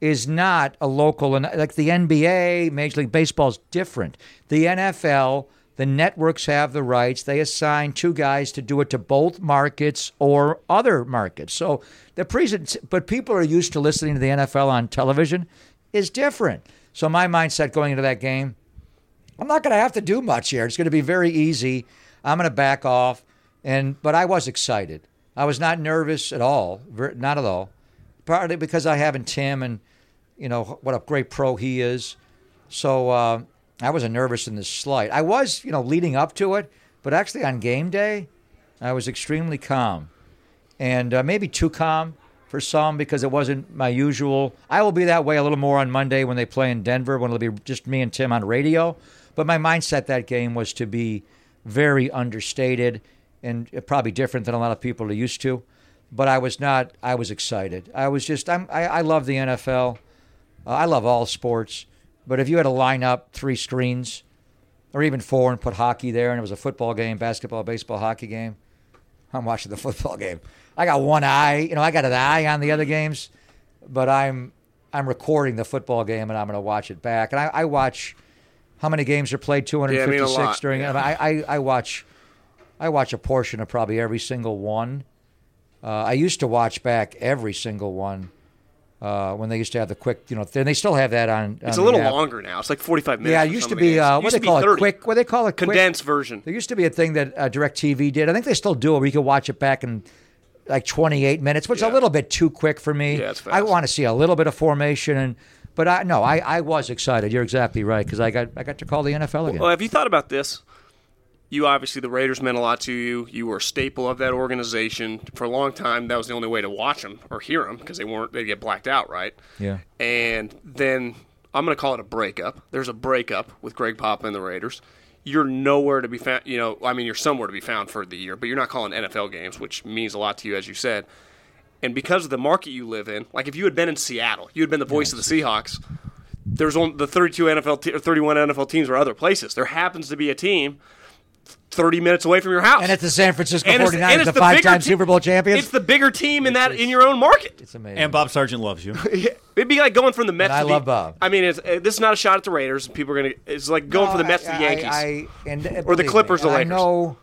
is not a local and like the NBA, Major League Baseball is different. The NFL, the networks have the rights. They assign two guys to do it to both markets or other markets. So the present, but people are used to listening to the NFL on television is different. So my mindset going into that game, I'm not going to have to do much here. It's going to be very easy. I'm going to back off, and but I was excited. I was not nervous at all, not at all. Partly because I have Tim, and you know what a great pro he is. So uh, I wasn't nervous in the slight. I was, you know, leading up to it, but actually on game day, I was extremely calm, and uh, maybe too calm for some because it wasn't my usual. I will be that way a little more on Monday when they play in Denver, when it'll be just me and Tim on radio. But my mindset that game was to be very understated and probably different than a lot of people are used to. But I was not. I was excited. I was just. I'm, I, I love the NFL. Uh, I love all sports. But if you had to line up three screens, or even four, and put hockey there, and it was a football game, basketball, baseball, hockey game, I'm watching the *laughs* football game. I got one eye. You know, I got an eye on the other games, but I'm I'm recording the football game and I'm going to watch it back. And I, I watch how many games are played? 256 lot, during yeah. I, I I watch I watch a portion of probably every single one. Uh, I used to watch back every single one uh, when they used to have the quick, you know, and they still have that on. it's on a little app. longer now. It's like 45 minutes. Yeah, it used to be uh, what they call it 30. quick. What they call it quick- Condensed version. there used to be a thing that uh, DirecTV did. I think they still do it where you could watch it back in like 28 minutes, which is a little bit too quick for me. Yeah, it's I want to see a little bit of formation and but I no, I, I was excited. You're exactly right because I got I got to call the NFL again. Well, have you thought about this? You obviously the Raiders meant a lot to you. You were a staple of that organization for a long time. That was the only way to watch them or hear them because they weren't they get blacked out, right? yeah. And then I'm going to call it a breakup. There's a breakup with Greg Papa and the Raiders. You're nowhere to be found. You know, I mean, you're somewhere to be found for the year, but you're not calling NFL games, which means a lot to you, as you said. And because of the market you live in, like if you had been in Seattle, you had been the voice of the Seahawks. There's only the 32 NFL, te- or 31 NFL teams are other places. There happens to be a team 30 minutes away from your house. And it's the San Francisco And it's- 49ers, and the, the five-time te- Super Bowl champions. It's the bigger team in that in your own market. It's amazing. And Bob Sargent loves you. *laughs* It'd be like going from the Mets. And I to the, love Bob. I mean, it's, uh, this is not a shot at the Raiders. People are gonna. It's like going from the Mets to the Yankees. I, I, and, uh, Or the Clippers me, to I Lakers. know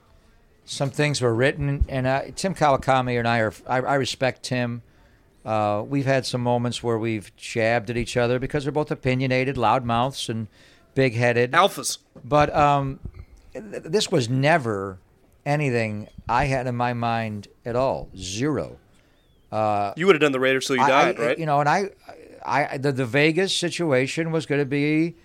some things were written, and uh, Tim Kawakami and I are. I, I respect Tim. Uh, we've had some moments where we've jabbed at each other because we're both opinionated, loudmouths, and big-headed. Alphas. But um, th- this was never anything I had in my mind at all. Zero. Uh, you would have done the Raiders till you I- died, I- right? You know, and I, I the, the Vegas situation was going to be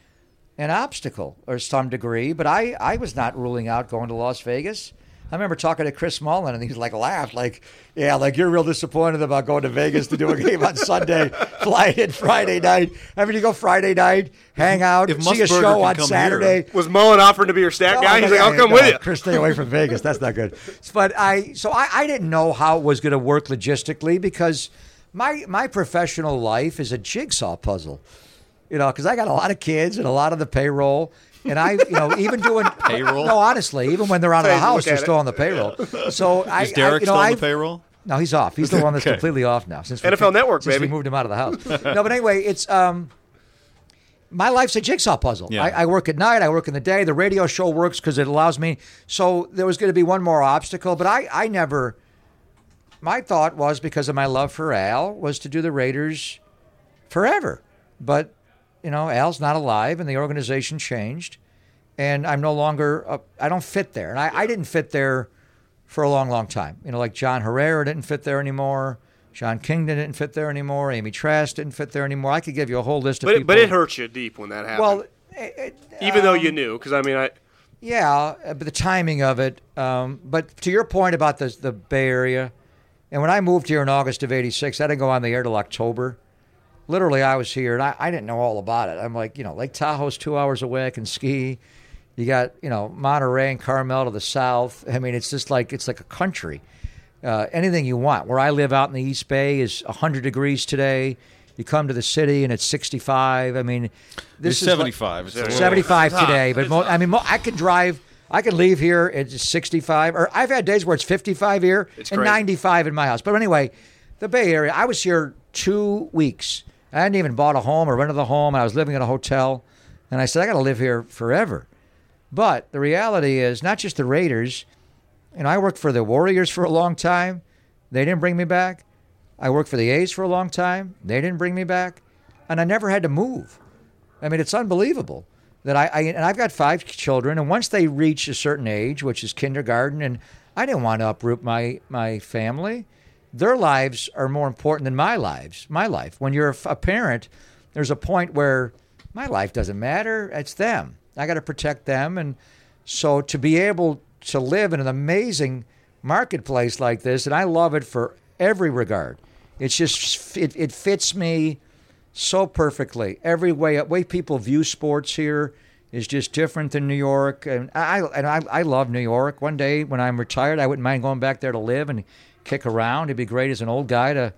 an obstacle or some degree. But I, I was not ruling out going to Las Vegas. I remember talking to Chris Mullin, and he's like laughed, like, "Yeah, like you're real disappointed about going to Vegas to do a *laughs* game on Sunday, fly in Friday night. I mean, you go Friday night, hang out, If see a show on come Saturday. Was Mullen offering to be your stat guy? He's like, I'll come no, with you. Chris, stay away from Vegas. That's not good. But I, so I, I didn't know how it was going to work logistically because my my professional life is a jigsaw puzzle. You know, because I got a lot of kids and a lot of the payroll. And I, you know, even doing *laughs* Payroll? No, honestly, even when they're out of the house, they're still on the payroll. So *laughs* I, Is Derek I, you know, still on I've- the payroll? no, he's off. He's the *laughs* one that's Okay. completely off now. Since we- NFL Network, since baby. we moved him out of the house. no, but anyway, it's um, my life's a jigsaw puzzle. Yeah. I, I work at night. I work in the day. The radio show works because it allows me. So there was going to be one more obstacle, but I, I never. My thought was because of my love for Al was to do the Raiders forever, but you know Al's not alive and the organization changed, and I'm no longer. Uh, I don't fit there, and I, I didn't fit there for a long, long time. You know, like John Herrera didn't fit there anymore. John Kingdon didn't fit there anymore. Amy Trask didn't fit there anymore. I could give you a whole list of But it, people. but it hurt you deep when that happened. Well, it, it- even though um, you knew, because I mean, I yeah, uh, but the timing of it. Um, but to your point about the the Bay Area, and when I moved here in August of '86, I didn't go on the air till October. Literally, I was here and I, I didn't know all about it. I'm like, you know, Lake Tahoe's two hours away. I can ski. You got, you know, Monterey and Carmel to the south. I mean, it's just like it's like a country. Uh, anything you want. Where I live out in the East Bay is 100 degrees today. You come to the city and it's 65. I mean, this It's is like- 75. It's a 75 It's hot. today, but mo- I mean, mo- I can drive. I can leave here. It's 65, or I've had days where it's 55 here It's and crazy. 95 in my house. But anyway, the Bay Area. I was here two weeks. I hadn't even bought a home or rented a home. I was living in a hotel, and I said I got to live here forever. But the reality is, not just the Raiders. You know, I worked for the Warriors for a long time. They didn't bring me back. I worked for the A's for a long time. They didn't bring me back, and I never had to move. I mean, it's unbelievable that I, I and I've got five children, and once they reach a certain age, which is kindergarten, and I didn't want to uproot my my family. Their lives are more important than my lives. My life. When you're a parent, there's a point where my life doesn't matter. It's them. I got to protect them, and so to be able to live in an amazing marketplace like this, and I love it for every regard. It's just it, it fits me so perfectly. Every way way people view sports here is just different than New York, and I and I, I love New York. One day when I'm retired, I wouldn't mind going back there to live and kick around. It'd be great as an old guy to,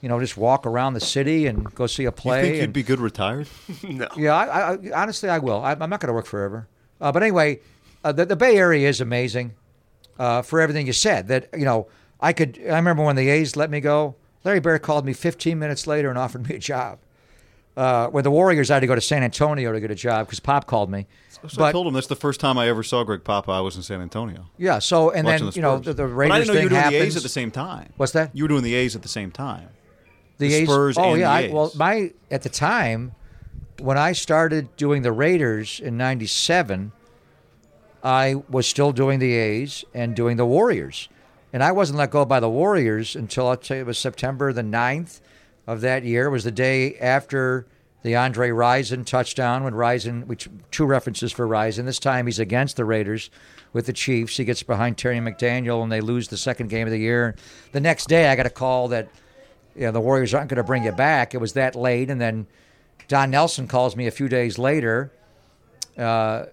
you know, just walk around the city and go see a You play. think you'd be good retired? *laughs* no. yeah, I, I, honestly, I will. I, I'm not going to work forever. Uh, but anyway, uh, the, the Bay Area is amazing uh, for everything you said. That you know, I could. I remember when the A's let me go. Larry Baer called me 15 minutes later and offered me a job. Uh, when the Warriors, I had to go to San Antonio to get a job because Pop called me. So I told him that's the first time I ever saw Greg Papa. I was in San Antonio. yeah, so and then the you know the, the But Raiders I didn't know thing you were doing happens. the A's at the same time. What's that? You were doing the A's at the same time. the, the A's, Spurs Oh yeah, I, well, my at the time when I started doing the Raiders in '97, I was still doing the A's and doing the Warriors, and I wasn't let go by the Warriors until I'll tell you it was September the 9th of that year. Was the day after the Andre Rison touchdown when Rison, which two references for Rison. This time he's against the Raiders with the Chiefs. He gets behind Terry McDaniel and they lose the second game of the year. The next day I got a call that you know, the Warriors aren't going to bring you back. It was that late, and then Don Nelson calls me a few days later. Uh,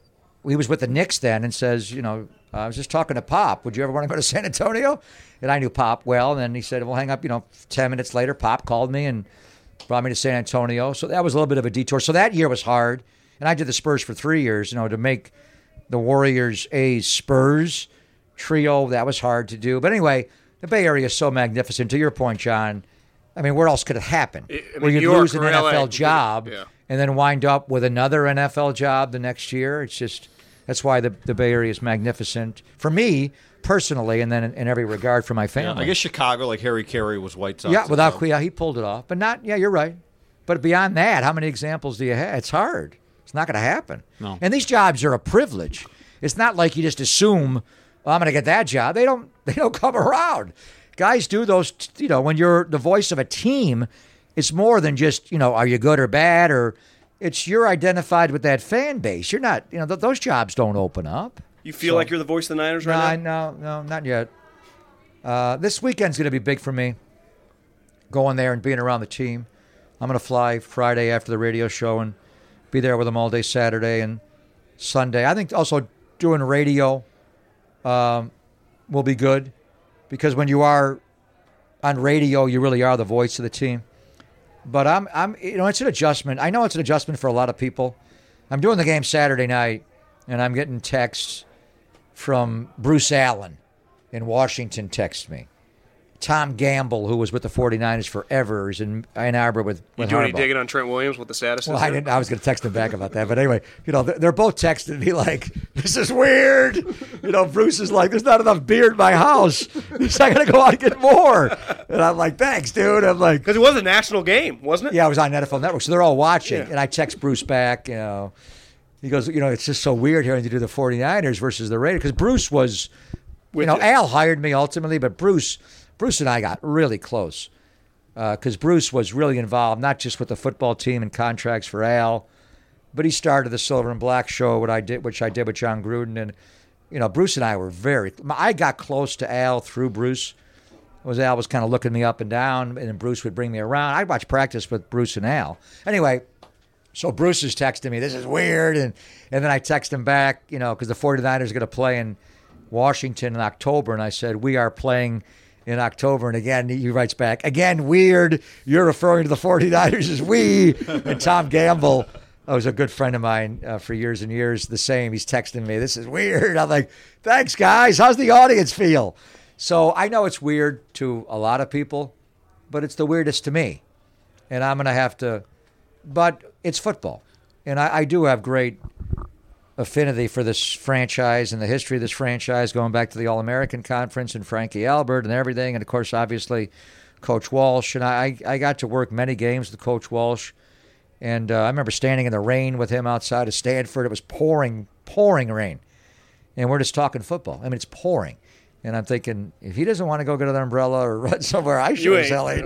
he was with the Knicks then, and says, you know, I was just talking to Pop. Would you ever want to go to San Antonio? And I knew Pop well. And then he said, well, hang up. You know, ten minutes later, Pop called me and brought me to San Antonio. So that was a little bit of a detour. So that year was hard, and I did the Spurs for three years. You know, to make the Warriors A's Spurs trio, that was hard to do. But anyway, the Bay Area is so magnificent. To your point, John, I mean, where else could it happen? I- mean, Where you'd York lose an or LA, NFL job yeah. and then wind up with another NFL job the next year. It's just that's why the, the Bay Area is magnificent for me personally, and then in, in every regard for my Yeah, family. I guess Chicago, like Harry Caray, was White Sox. Yeah, without yeah, he pulled it off, but not. Yeah, you're right. But beyond that, how many examples do you have? It's hard. It's not going to happen. No. And these jobs are a privilege. It's not like you just assume well, I'm going to get that job. They don't. *laughs* They don't come around. Guys do those. You know, when you're the voice of a team, it's more than just you know, are you good or bad or it's you're identified with that fan base. You're not, you know, th- those jobs don't open up. You feel like you're the voice of the Niners right now? no, no, not yet. Uh, this weekend's going to be big for me. Going there and being around the team. I'm going to fly Friday after the radio show and be there with them all day Saturday and Sunday. I think also doing radio um, will be good because when you are on radio, you really are the voice of the team. But I'm, I'm, you know, it's an adjustment. I know it's an adjustment for a lot of people. I'm doing the game Saturday night, and I'm getting texts from Bruce Allen in Washington. Text me. Tom Gamble, who was with the 49ers forever, is in Ann Arbor with, You with do any Harbaugh. digging on Trent Williams? What the status Well? I didn't. I was going to text him back about that, but anyway, you know, they're, they're both texting me like, "This is weird." You know, Bruce is like, "There's not enough beer in my house. So I got to go out and get more." And I'm like, "Thanks, dude." I'm like, Because it was a national game, wasn't it? "Yeah, I was on NFL Network, so they're all watching." Yeah. And I text Bruce back. You know, he goes, "You know, it's just so weird hearing you do the 49ers versus the Raiders because Bruce was, you know, you. Al hired me ultimately, but Bruce, Bruce and I got really close." Uh, because Bruce was really involved, not just with the football team and contracts for Al, but he started the Silver and Black show, what I did, which I did with Jon Gruden, and you know, Bruce and I were very. I got close to Al through Bruce. Was Al was kind of looking me up and down, and then Bruce would bring me around. I'd watch practice with Bruce and Al. Anyway, so Bruce is texting me, this is weird. And, and then I text him back, you know, because the 49ers are going to play in Washington in October. And I said, we are playing in October. And again, he writes back, again, weird. You're referring to the 49ers as we. And Tom Gamble, who was a good friend of mine uh, for years and years, the same. He's texting me, this is weird. I'm like, thanks, guys. How's the audience feel? So I know it's weird to a lot of people, but it's the weirdest to me. And I'm going to have to but it's football. And I, I do have great affinity for this franchise and the history of this franchise, going back to the All American Conference and Frankie Albert and everything. And of course, obviously, Coach Walsh. And I, I got to work many games with Coach Walsh. And uh, I remember standing in the rain with him outside of Stanford. It was pouring, pouring rain. And we're just talking football. I mean, it's pouring. And I'm thinking, if he doesn't want to go get an umbrella or *laughs* run somewhere, I sure as hell ain't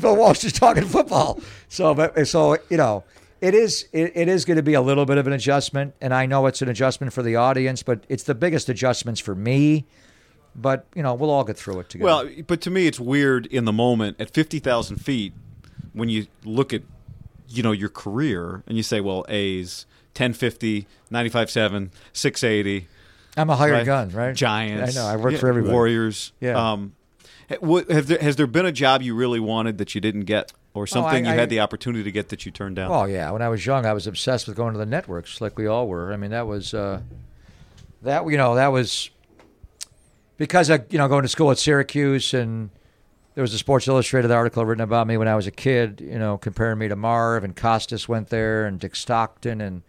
Bill Walsh is talking football, so but so you know, it is it, it is going to be a little bit of an adjustment, and I know it's an adjustment for the audience, but it's the biggest adjustments for me. But you know, we'll all get through it together. Well, but to me, it's weird in the moment at fifty thousand feet when you look at you know your career and you say, well, A's 1050, 95.7, 680. I'm a hired right? gun, right? Giants. I know. I work yeah, for everybody. Warriors. Yeah. Um, what, have there, has there been a job you really wanted that you didn't get, or something Oh, I- you I- had the opportunity to get that you turned down? Oh yeah, when I was young, I was obsessed with going to the networks, like we all were. I mean, that was uh, that you know that was because I you know going to school at Syracuse, and there was a Sports Illustrated article written about me when I was a kid. You know, comparing me to Marv and Costas went there, and Dick Stockton, and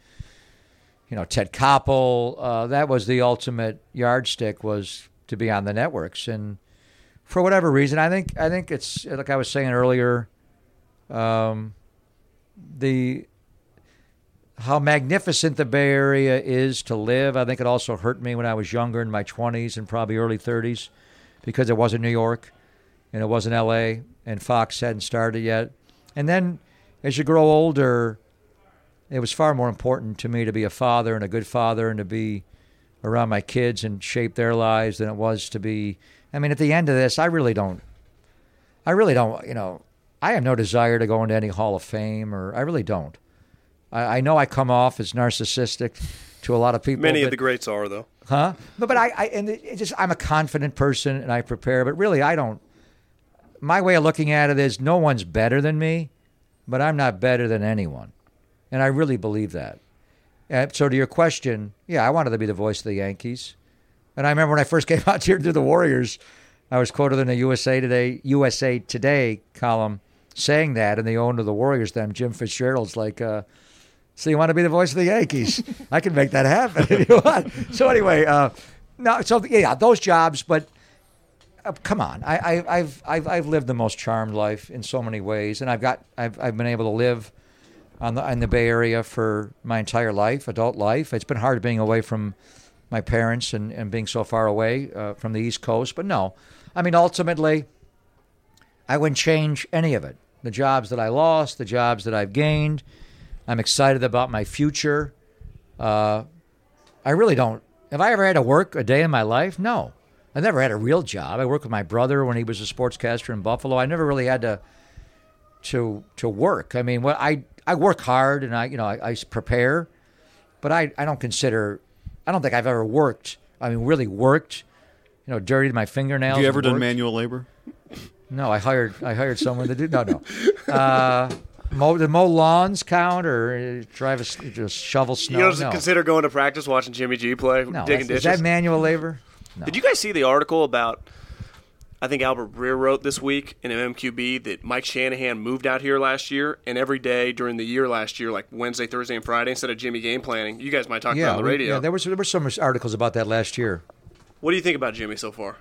you know Ted Koppel. Uh, that was the ultimate yardstick was to be on the networks, and for whatever reason, I think I think it's like I was saying earlier. Um, the how magnificent the Bay Area is to live. I think it also hurt me when I was younger in my 20s and probably early 30s because it wasn't New York and it wasn't LA and Fox hadn't started yet. And then as you grow older, it was far more important to me to be a father and a good father and to be around my kids and shape their lives than it was to be. I mean, at the end of this, I really don't. I really don't. You know, I have no desire to go into any Hall of Fame, or I really don't. I, I know I come off as narcissistic to a lot of people. Many but, of the greats are though. huh? But but I, I and just I'm a confident person and I prepare. But really, I don't. My way of looking at it is no one's better than me, but I'm not better than anyone, and I really believe that. And so to your question, yeah, I wanted to be the voice of the Yankees, and I remember when I first *laughs* came out here to do the Warriors, I was quoted in the USA Today USA Today column saying that, and the owner of the Warriors, then Jim Fitzgerald's like. Uh, so you want to be the voice of the Yankees? *laughs* I can make that happen if you want. So anyway, uh, no, so yeah, those jobs. But uh, come on, I, I, I've, I've, I've lived the most charmed life in so many ways, and I've got, I've, I've been able to live on the in the Bay Area for my entire life, adult life. It's been hard being away from my parents and, and being so far away uh, from the East Coast, but no, I mean ultimately, I wouldn't change any of it. The jobs that I lost, the jobs that I've gained. I'm excited about my future. Uh, I really don't. Have I ever had to work a day in my life? No. I never had a real job. I worked with my brother when he was a sportscaster in Buffalo. I never really had to to to work. I mean, what I I work hard and I you know I, I prepare, but I I don't consider I don't think I've ever worked. I mean, really worked. You know, dirtied my fingernails. Have you ever done manual labor? No, I hired I hired someone to do. No, no. Uh, mow, did mow lawns count or uh, drive a just shovel snow? You don't no. consider going to practice watching Jimmy G play, no, digging ditches. is that manual labor? No. Did you guys see the article about? I think Albert Breer wrote this week in MQB that Mike Shanahan moved out here last year, and every day during the year last year, like Wednesday, Thursday, and Friday, instead of Jimmy game planning, you guys might talk about on the we- radio. yeah, there was there were some articles about that last year. what do you think about Jimmy so far?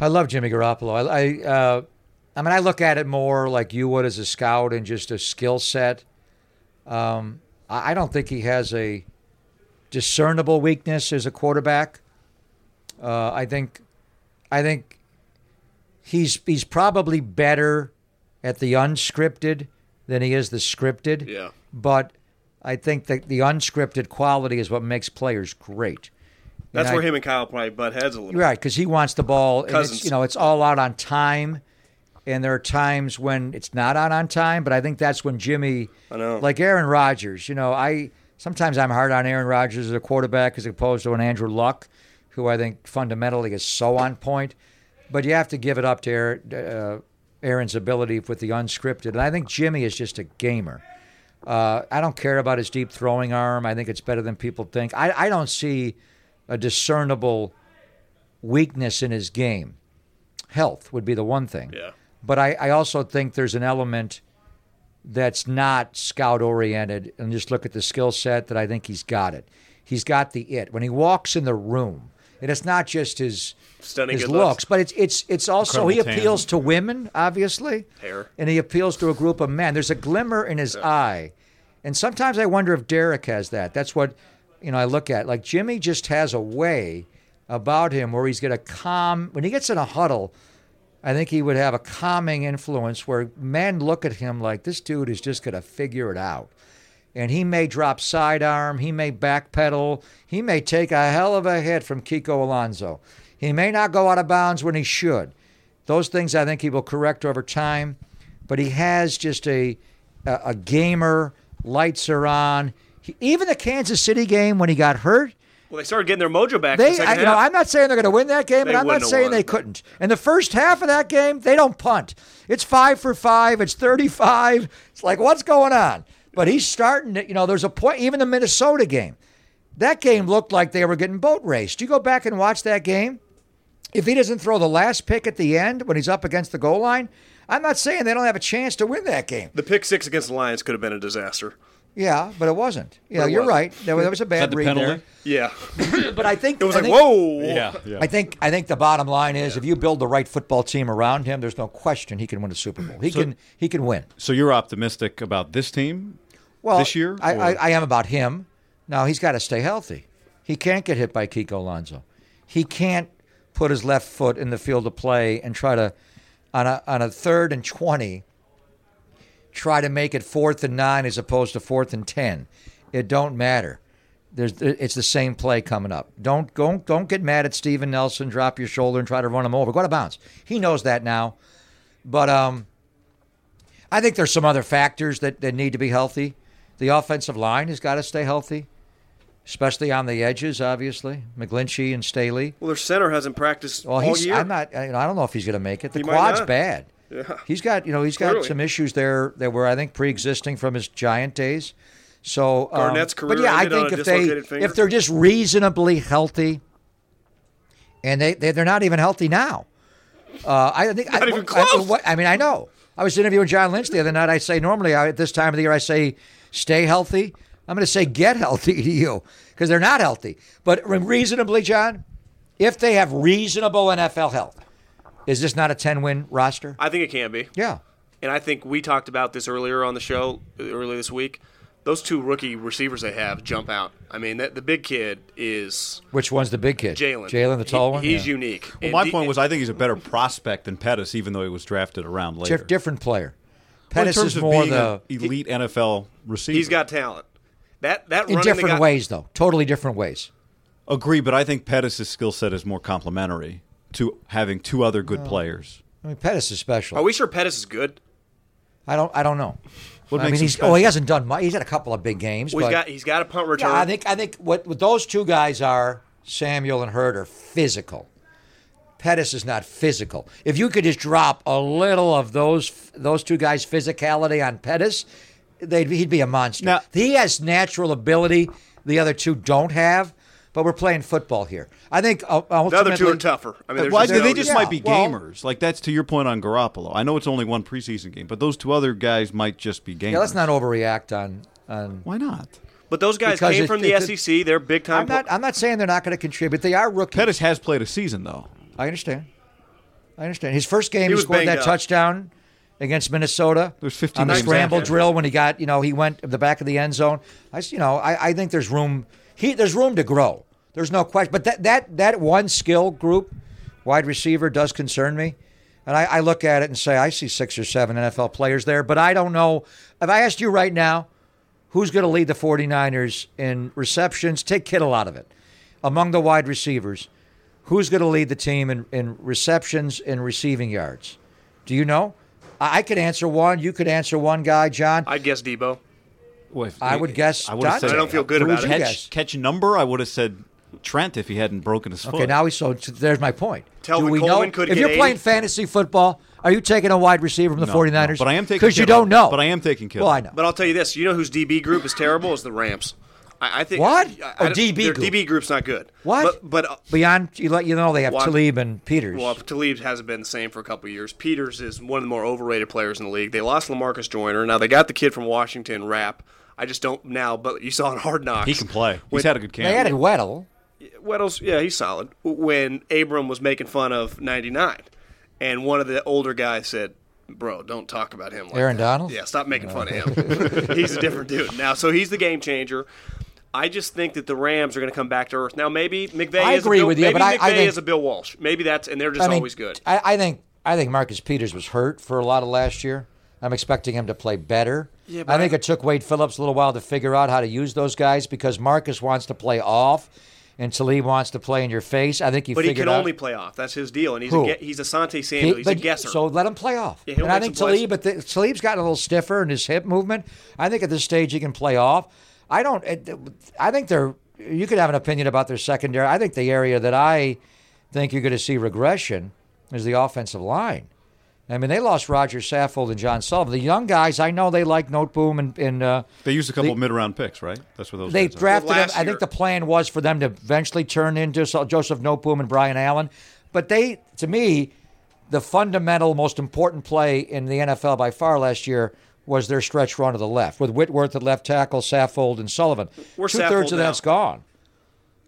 I love Jimmy Garoppolo. I, I, uh, I mean, I look at it more like you would as a scout and just a skill set. Um, I, I don't think he has a discernible weakness as a quarterback. Uh, I think, I think he's he's probably better at the unscripted than he is the scripted. Yeah. But I think that the unscripted quality is what makes players great. That's where him and Kyle probably butt heads a little. Right, because he wants the ball. And Cousins. it's, you know, it's all out on time, and there are times when it's not out on time. But I think that's when Jimmy, I know. like Aaron Rodgers. You know, I sometimes I'm hard on Aaron Rodgers as a quarterback as opposed to an Andrew Luck, who I think fundamentally is so on point. But you have to give it up to Aaron, uh, Aaron's ability with the unscripted, and I think Jimmy is just a gamer. Uh, I don't care about his deep throwing arm. I think it's better than people think. I, I don't see a discernible weakness in his game. Health would be the one thing. Yeah. But I, I also think there's an element that's not scout oriented and just look at the skill set that I think he's got it. He's got the it. When he walks in the room, and it's not just his Stunning his looks, looks. but it's it's it's also he Incredible tan. appeals to women, obviously. Hair. And he appeals to a group of men. There's a glimmer in his eye. And sometimes I wonder if Derek has that. That's what you know, I look at. Like Jimmy just has a way about him where he's gonna calm when he gets in a huddle, I think he would have a calming influence where men look at him like this dude is just going to figure it out. And he may drop sidearm, he may backpedal, he may take a hell of a hit from Kiko Alonso. He may not go out of bounds when he should. Those things I think he will correct over time, but he has just a a, a gamer. Lights are on. He, even the Kansas City game when he got hurt, Well, they started getting their mojo back. they, the I, you know, I'm not saying they're going to win that game, They but I'm not saying won, they couldn't. In the first half of that game, they don't punt. It's five for five. It's 35. It's like, what's going on? But he's starting to, you know, there's a point, even the Minnesota game. That game looked like they were getting boat raced. You go back and watch that game. If he doesn't throw the last pick at the end when he's up against the goal line, I'm not saying they don't have a chance to win that game. the pick six against the Lions could have been a disaster. Yeah, but it wasn't. Yeah, it you're wasn't. right. There, there was a bad the read penalty? there. Yeah. *laughs* But I think It was I like, think- whoa. Yeah, yeah. I think I think the bottom line is if you build the right football team around him, there's no question he can win a Super Bowl. He can he can win. So you're optimistic about this team? Well, This year, I, I, I am about him. Now he's got to stay healthy. He can't get hit by Kiko Alonso. He can't put his left foot in the field of play and try to on a on a third and twenty try to make it fourth and nine as opposed to fourth and ten. It don't matter. There's it's the same play coming up. Don't go don't get mad at Steven Nelson. Drop your shoulder and try to run him over. Go out of bounds. He knows that now. But um, I think there's some other factors that, that need to be healthy. The offensive line has got to stay healthy, especially on the edges. Obviously, McGlinchey and Staley. Well, their center hasn't practiced Well, all he's. year. I'm not. I I don't know if he's going to make it. The He quad's bad. Yeah. He's got. You know, he's got Clearly. some issues there that were, I think, pre-existing from his Giant days. So um, Garnett's career but yeah, I think if they finger. if they're just reasonably healthy, and they, they they're not even healthy now. Uh, I think Not I, even I- close. what- I mean, I know. I was interviewing John Lynch the other night. I say normally I, at this time of the year, I say stay healthy. I'm going to say get healthy *laughs* to you because they're not healthy. But reasonably, John, if they have reasonable NFL health, is this not a 10 win roster? I think it can be. Yeah. And I think we talked about this earlier on the show earlier this week. Those two rookie receivers they have jump out. I mean, that, the big kid is Which one's the big kid? Jalen. Jalen, the tall He- one. He's Yeah. unique. Well, And my the- point was I think he's a better prospect than Pettis, even though he was drafted around later. Dif- different player. Well, in Pettis terms is of more being the an elite NFL receiver. He's got talent. That that in different guy- ways though, totally different ways. Agree, but I think Pettis' skill set is more complementary to having two other good players. I mean, Pettis is special. Are we sure Pettis is good? I don't. I don't know. What I makes mean, him he's special? oh, he hasn't done much. He's had a couple of big games, Well, but he's got he's got a punt return. Yeah, I think I think what, what those two guys are, Samuel and Hurd, are physical. Pettis is not physical. If you could just drop a little of those those two guys' physicality on Pettis, they'd, he'd be a monster. Now- he has natural ability the other two don't have, but we're playing football here. I think uh, the other two ultimately- are tougher. I mean, there's Why, just they just yeah, might be well- gamers. like that's to your point on Garoppolo. I know it's only one preseason game, but those two other guys might just be gamers. Yeah, let's not overreact on on. Why not? But those guys Because came it- from the it- SEC. They're big time. I'm not. I'm not saying they're not going to contribute. They are rookies. Pettis has played a season though. I understand. I understand. His first game, He he, scored that up. touchdown against Minnesota. There's 15 on the scramble after. drill when he got, you know, he went to the back of the end zone. I, s- you know, I, I think there's room. He there's room to grow. There's no question. But that that that one skill group, wide receiver, does concern me. And I, I look at it and say, I see six or seven NFL players there, but I don't know. If I asked you right now, who's going to lead the 49ers in receptions? Take Kittle out of it. Among the wide receivers, who's going to lead the team in, in receptions and receiving yards? Do you know? I I could answer one. You could answer one guy, John. I'd guess Deebo. Well, if- I would guess I would Dante. said I don't feel good Who about would it. catch, catch number. I would have said Trent if he hadn't broken his foot. Okay, now he's so there's my point. Tevin Do we Coleman know could if get you're 80? playing fantasy football? Are you taking a wide receiver from the No, 49ers? no, but I am taking because you Kittle. don't know. But I am taking Kittle. Well, I know. But I'll tell you this: you know whose DB group is terrible is the Rams. I, I think What? I, I Oh, DB Their group. DB group's not good. What? But, but uh, Beyond, you let you know they have Well, Talib and Peters. Well, Talib hasn't been the same for a couple of years. Peters is one of the more overrated players in the league. They lost Lamarcus Joyner. Now they got the kid from Washington, Rapp. I just don't now, but you saw in Hard Knocks. he can play. When- He's had a good camp. they added Weddle. Weddle's, yeah, he's solid. When Abram was making fun of 99, and one of the older guys said, Bro, don't talk about him like Aaron that." Donald? Yeah, stop making fun of him. *laughs* he's a different dude. Now, so he's the game changer. I just think that the Rams are going to come back to earth. Now, maybe McVay I is agree a Bill, with you, maybe but McVay I think- is a Bill Walsh. Maybe that's, and they're just I mean, always good. I, I think I think Marcus Peters was hurt for a lot of last year. I'm expecting him to play better. Yeah, I think I- it took Wade Phillips a little while to figure out how to use those guys because Marcus wants to play off, and Talib wants to play in your face. I think he But he can out. only play off. That's his deal, and he's Who? a, he's Asante He- Samuel. He's a guesser. So let him play off. Yeah, and I think. Talib, but the, Talib's gotten a little stiffer in his hip movement. I think at this stage he can play off. I don't. I think they're. You could have an opinion about their secondary. I think the area that I think you're going to see regression is the offensive line. I mean, they lost Roger Saffold and John Sullivan. The young guys, I know they like Noteboom and, and uh, They used a couple The- of mid-round picks, right? That's what those. they guys drafted Well, him. I think the plan was for them to eventually turn into So- Joseph Noteboom and Brian Allen. But they, to me, the fundamental, most important play in the NFL by far last year was their stretch run to the left with Whitworth at left tackle, Saffold, and Sullivan. Two thirds of now? that's gone.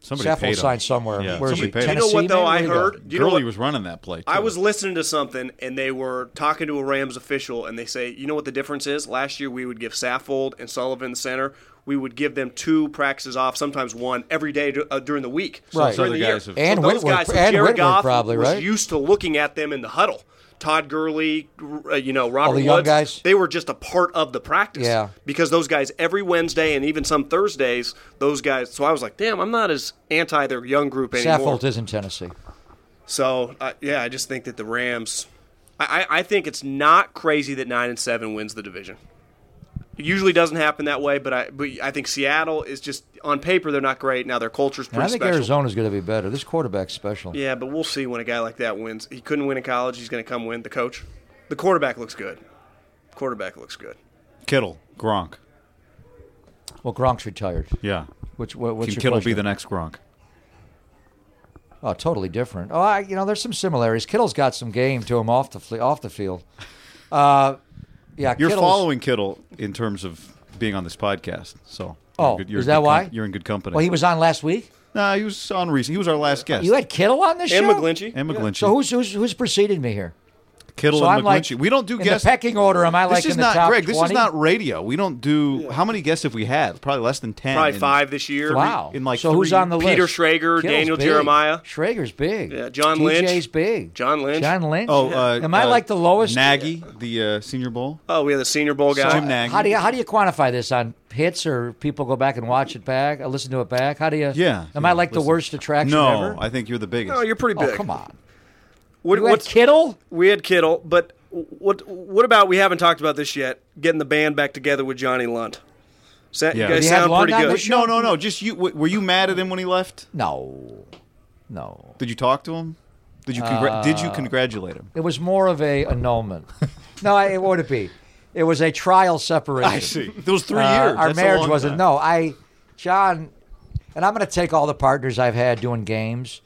Somebody Saffold paid him. signed somewhere. Yeah, Where is somebody he? paid him. You know what, Tennessee, though? maybe? I Where'd he go? heard. You know Gurley was running that play. Too. I was listening to something, and they were talking to a Rams official, and they say, you know what the difference is? Last year, we would give Saffold and Sullivan the center. We would give them two practices off, sometimes one every day dur- uh, during the week. So Right. during Other the year. guys have- And so those Whitworth- guys, and Jared Whitworth Goff probably, was right? used to looking at them in the huddle. Todd Gurley, uh, you know, Robert the young Woods, guys? they were just a part of the practice. Yeah. Because those guys every Wednesday and even some Thursdays, those guys. So I was like, damn, I'm not as anti their young group anymore. Saffold is in Tennessee. So uh, yeah, I just think that the Rams. I, I I think it's not crazy that nine and seven wins the division. It usually doesn't happen that way, but I but I think Seattle is just on paper they're not great. Now their culture's And pretty I think special. Arizona's going to be better. This quarterback's special. Yeah, but we'll see when a guy like that wins. He couldn't win in college. He's going to come win. The coach, the quarterback looks good. Quarterback looks good. Kittle, Gronk. Well, Gronk's retired. Yeah. Which what, what's Can your Kittle be the next Gronk? Oh, totally different. Oh, I, you know, there's some similarities. Kittle's got some game to him off the off the field. Uh, yeah, You're Kittle's- following Kittle in terms of being on this podcast, so. you're Oh, in you're is in that good why? you're in good company. Well, he was on last week. Nah, he was on recent. He was our last guest. You had Kittle on this And show. McGlinchey. and McGlinchey. So who's who's who's preceded me here? Kittle so and I'm like, We don't do in guests. the pecking order. Am I this like is in the not top Greg. This is not radio. We don't do. How many guests have we had? Probably less than ten. Probably in- five this year. Wow. in like so who's on the Peter list? Peter Schrager, Kittle's Daniel big. Jeremiah. Schrager's big. Yeah, John Lynch. TJ's big. John Lynch. John Lynch. Oh, uh, am I uh, like the lowest? Nagy, the uh, Senior Bowl. Oh, we have the Senior Bowl guy. Jim Nagy. How do you how do you quantify this on hits or people go back and watch it back, or listen to it back? How do you? Yeah, Am yeah, I like the worst attraction No, ever? I think you're the biggest. Oh, you're pretty oh big. come on. What, You had what's- Kittle? we had Kittle, but what what about we haven't talked about this yet? Getting the band back together with Johnny Lund. Sa- Yeah. You guys he have sound pretty good. this no, no, no. Just you. w- Were you mad at him when he left? No, no. Did you talk to him? Did you congra- did you congratulate him? It was more of a annulment. *laughs* no, I, it would it be? It was a trial separation. I see. Those three Uh, years. Our That's a marriage long wasn't. time. No, I, John, and I'm going to take all the partners I've had doing games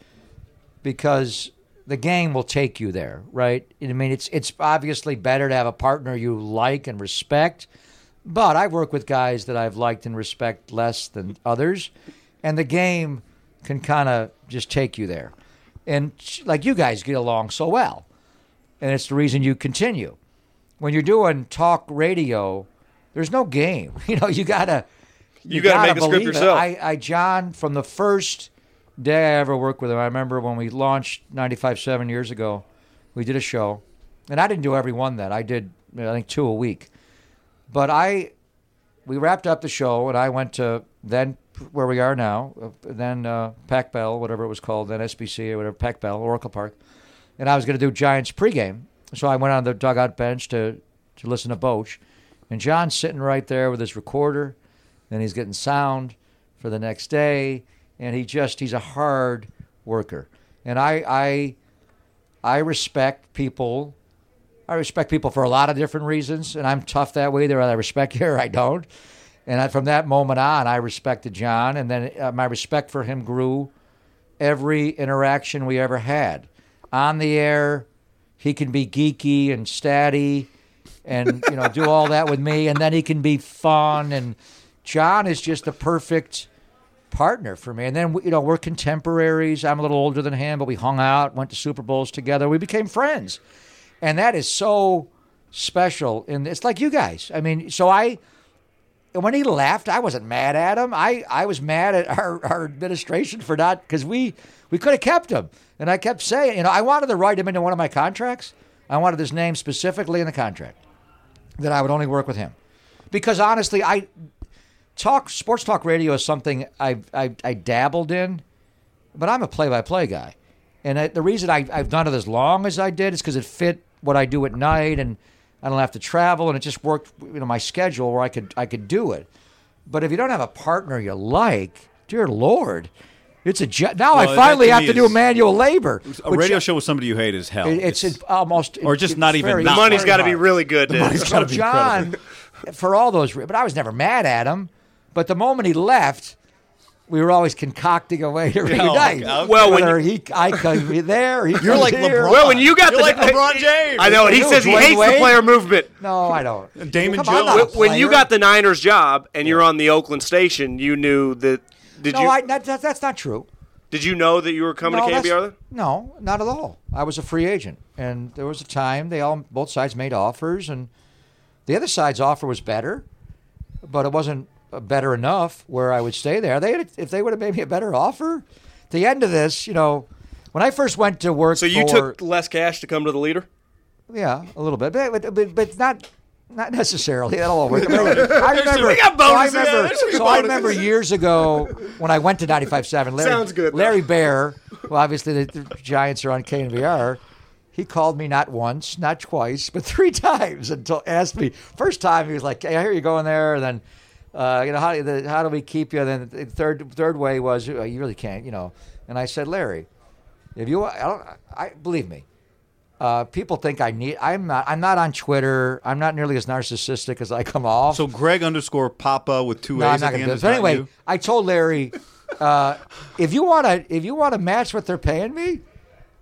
because the game will take you there, right? I mean, it's it's obviously better to have a partner you like and respect, but I work with guys that I've liked and respect less than others, and the game can kind of just take you there, and like you guys get along so well, and it's the reason you continue. When you're doing talk radio, there's no game. *laughs* You know, you gotta You gotta make the script it. yourself. I, I, John, from the first day I ever worked with him, I remember when we launched 95 seven years ago, we did a show, and I didn't do every one that I did. I think two a week, but I, we wrapped up the show, and I went to then where we are now, uh, then uh, Pac Bell, whatever it was called, then SBC or whatever, Pac Bell, Oracle Park, and I was going to do Giants pregame, so I went on the dugout bench to to listen to Boch, and John's sitting right there with his recorder, and he's getting sound for the next day, and he just he's a hard worker, and I I I respect people. I respect people for a lot of different reasons, and I'm tough that way. There, I respect *laughs* you or I don't. And I, from that moment on, I respected John, and then uh, my respect for him grew every interaction we ever had. On the air, he can be geeky and statty, and you know do all that with me, and then he can be fun. And John is just the perfect partner for me. And then you know we're contemporaries. I'm a little older than him, but we hung out, went to Super Bowls together. We became friends, and that is so special. And it's like you guys. I mean, so I. When he left, I wasn't mad at him. I, I was mad at our, our administration for not because we we could have kept him. And I kept saying, you know, I wanted to write him into one of my contracts. I wanted his name specifically in the contract that I would only work with him, because honestly, I talk sports talk radio is something I I, I dabbled in, but I'm a play-by-play guy, and I, the reason I, I've done it as long as I did is because it fit what I do at night, and I don't have to travel, and it just worked, you know, my schedule where I could I could do it. But if you don't have a partner you like, dear Lord, it's a jo- now I Well, that finally have me to do is- manual labor. A radio show with somebody you hate is hell. it- it's, it's almost or just not even very- not- The money's very got to be really good. Dave. So John, for all those, re- but I was never mad at him. But the moment he left, we were always concocting a way to *laughs* reunite. okay. Well, when Whether he, I could be there, he *laughs* You're like here. LeBron. Well, when you got You're the like *laughs* LeBron James. I know, and he Who, says he Dwayne hates the player movement. No, I don't. Damon Come on, Jones. a When you got the Niners job and you're on the Oakland station, you knew that. Did no, you I, that, that, that's not true. did you know that you were coming no, to that's- KBR? No, not at all. I was a free agent, and there was a time they all both sides made offers, and the other side's offer was better, but it wasn't Uh, better enough where I would stay there. They had, if they would have made me a better offer. The end of this, you know, when I first went to work, So you for, took less cash to come to the leader. yeah, a little bit, but but, but, but not. Not necessarily. That'll all work. *laughs* I remember. We got so I remember, so I remember years ago when I went to 95.7. Larry, Sounds good. Larry Baer, well, obviously the, the Giants are on KNBR. He called me not once, not twice, but three *laughs* times until asked me. First time he was like, "Hey, I hear you going there," and then, uh, you know, how, the, how do we keep you? And then the third third way was, "Oh, you really can't, you know. And I said, Larry, if you, I don't, I believe me. Uh, people think I need. I'm not. I'm not on Twitter. I'm not nearly as narcissistic as I come off. So Greg underscore Papa with two no, I'm A's not at the going end to do it. But anyway, you? I told Larry, uh, if you want to, if you want to match what they're paying me,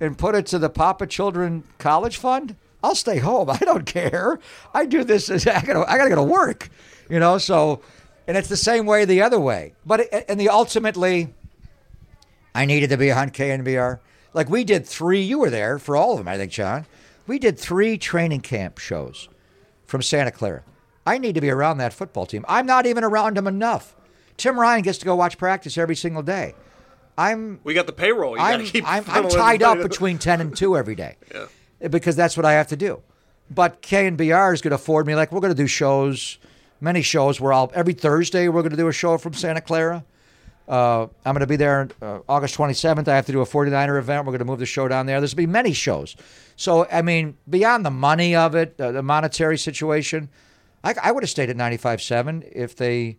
and put it to the Papa Children College Fund, I'll stay home. *laughs* I don't care. I do this. As, *laughs* I gotta. I gotta go to work. You know. So, and it's the same way the other way. But it, and the ultimately, I needed to be on KNBR. Like we did three. You were there for all of them, I think, John. We did three training camp shows from Santa Clara. I need to be around that football team. I'm not even around them enough. Tim Ryan gets to go watch practice every single day. I'm We got the payroll. You I'm, keep I'm, *laughs* I'm tied up between 10 and 2 every day *laughs* Yeah. because that's what I have to do. But K and BR is going to afford me, like, we're going to do shows, many shows where I'll, every Thursday, we're going to do a show from Santa Clara. Uh, I'm going to be there uh, August 27th. I have to do a 49er event. We're going to move the show down there. There's going to be many shows. So, I mean, beyond the money of it, uh, the monetary situation, I, I would have stayed at 95.7 if they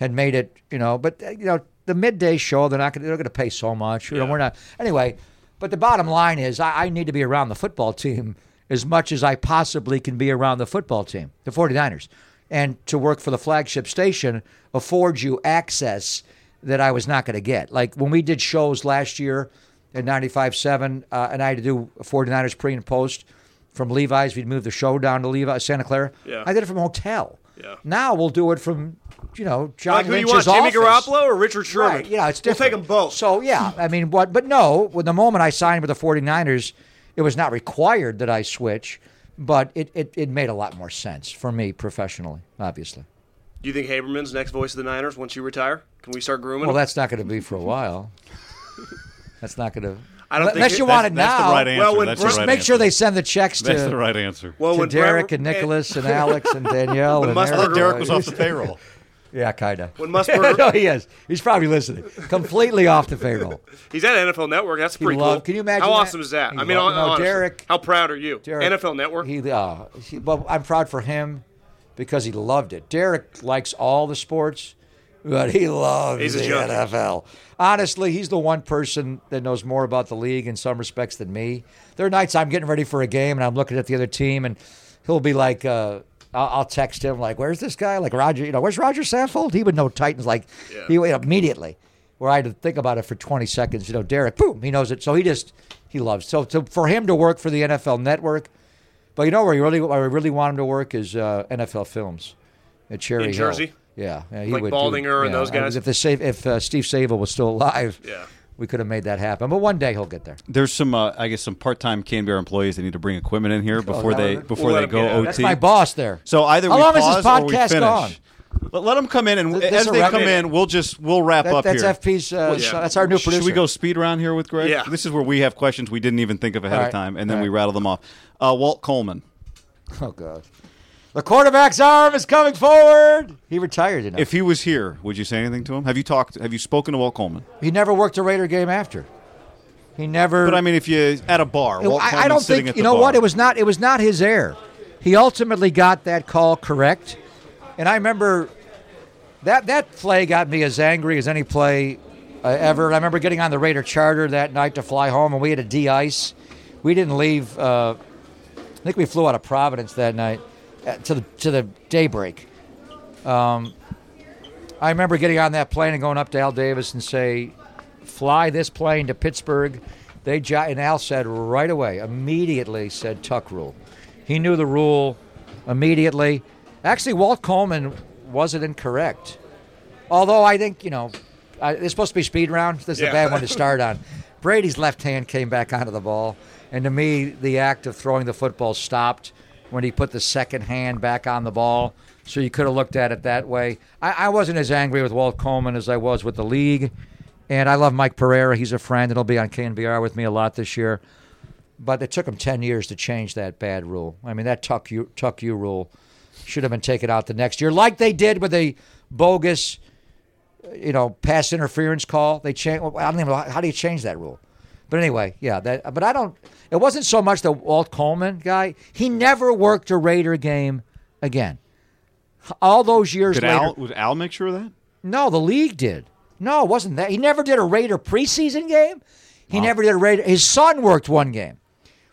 had made it, you know, but, uh, you know, the midday show, they're not going to, they're going to pay so much. You know, we're not, anyway, but the bottom line is I, I need to be around the football team as much as I possibly can be around the football team, the 49ers. And to work for the flagship station affords you access that I was not going to get. Like when we did shows last year at 95.7, uh, and I had to do 49ers pre and post from Levi's. We'd move the show down to Levi, Santa Clara. Yeah. I did it from a hotel. Yeah. Now we'll do it from, you know, John Like who you Lynch's want, Jimmy office. Garoppolo or Richard Sherman? Right. Yeah, it's We'll different. take them both. So, yeah, I mean, what? But no, with the moment I signed with the 49ers, it was not required that I switch, but it, it, it made a lot more sense for me professionally, obviously. Do you think Haberman's next voice of the Niners once you retire? Can we start grooming Well, him? that's not going to be for a while. That's not going *laughs* to. I don't think Unless it- you That's- want it that's now. the right answer. Well, when that's Brett- the right Make answer. sure they send the checks That's to, the right answer. well, to when Derek Brett- and Nicholas and *laughs* Alex and Danielle. And Musburger- Eric. Derek was off the payroll. *laughs* Yeah, kind of. When Musburger, no, he is. He's probably listening. Completely off the payroll. he's at NFL Network. That's pretty loved- cool. can you imagine How that? awesome is that? He I mean, loved- no, honestly, Derek- How proud are you? Derek- NFL Network. He, uh, he, well, I'm proud for him because he loved it. Derek likes all the sports, but he loves He's the. NFL. Honestly, he's the one person that knows more about the league in some respects than me. There are nights I'm getting ready for a game and I'm looking at the other team, and he'll be like, uh, I'll, I'll text him like, "Where's this guy?" Like Roger, you know, where's Roger Saffold? He would know Titans like he would immediately. Where I had to think about it for 20 seconds. You know, Derek, boom, he knows it. So he just he loves. So to, for him to work for the NFL Network, but you know where you really, where I really want him to work is uh, NFL Films at Cherry In Hill. Jersey? Yeah, yeah he Like would. Baldinger and yeah, those guys? If the if uh, Steve Sabol was still alive, Yeah. We could have made that happen. But one day he'll get there. There's some, uh, I guess, some part-time Canberra employees that need to bring equipment in here before that they what- before they go. OT. That's my boss there. So either How we long is this pause or we podcast finish. gone? Let, let them come in, and Th- as they come in, we'll just we'll wrap That- up that's here. FP's. Uh, yeah. That's our new producer. Should we go speed round here with Greg? Yeah. This is where we have questions we didn't even think of ahead All of time, and then All we rattle them off. Uh, Walt Coleman. Oh God. The quarterback's arm is coming forward. He retired. You know. If he was here, would you say anything to him? Have you talked? Have you spoken to Walt Coleman? he never worked a Raider game after. He never. But I mean, if you at a bar, Walt I, I don't think at you know what it was not. It was not his error. He ultimately got that call correct, and I remember that that play got me as angry as any play uh, ever. And I remember getting on the Raider charter that night to fly home, and we had to de-ice. We didn't leave. Uh, I think we flew out of Providence that night to the to the daybreak. Um, I remember getting on that plane and going up to Al Davis and say, "Fly this plane to Pittsburgh." They jo- and Al said right away, immediately said tuck rule. He knew the rule immediately. Actually, Walt Coleman wasn't incorrect. Although I think you know, I, it's supposed to be speed round. This is Yeah. a bad one to *laughs* start on. Brady's left hand came back onto the ball, and to me, the act of throwing the football stopped when he put the second hand back on the ball. So you could have looked at it that way. I, I wasn't as angry with Walt Coleman as I was with the league, and I love Mike Pereira. He's a friend, and he'll be on KNBR with me a lot this year. But it took him ten years to change that bad rule. I mean, that tuck you tuck you rule should have been taken out the next year, like they did with the bogus, you know, pass interference call. They changed. I don't even know how do you change that rule. But anyway, yeah. That. But I don't. It wasn't so much the Walt Coleman guy. He never worked a Raider game again. All those years Did later. Al would Al make sure of that? No, the league did. No, it wasn't that. He never did a Raider preseason game. He never did a Raider. His son worked one game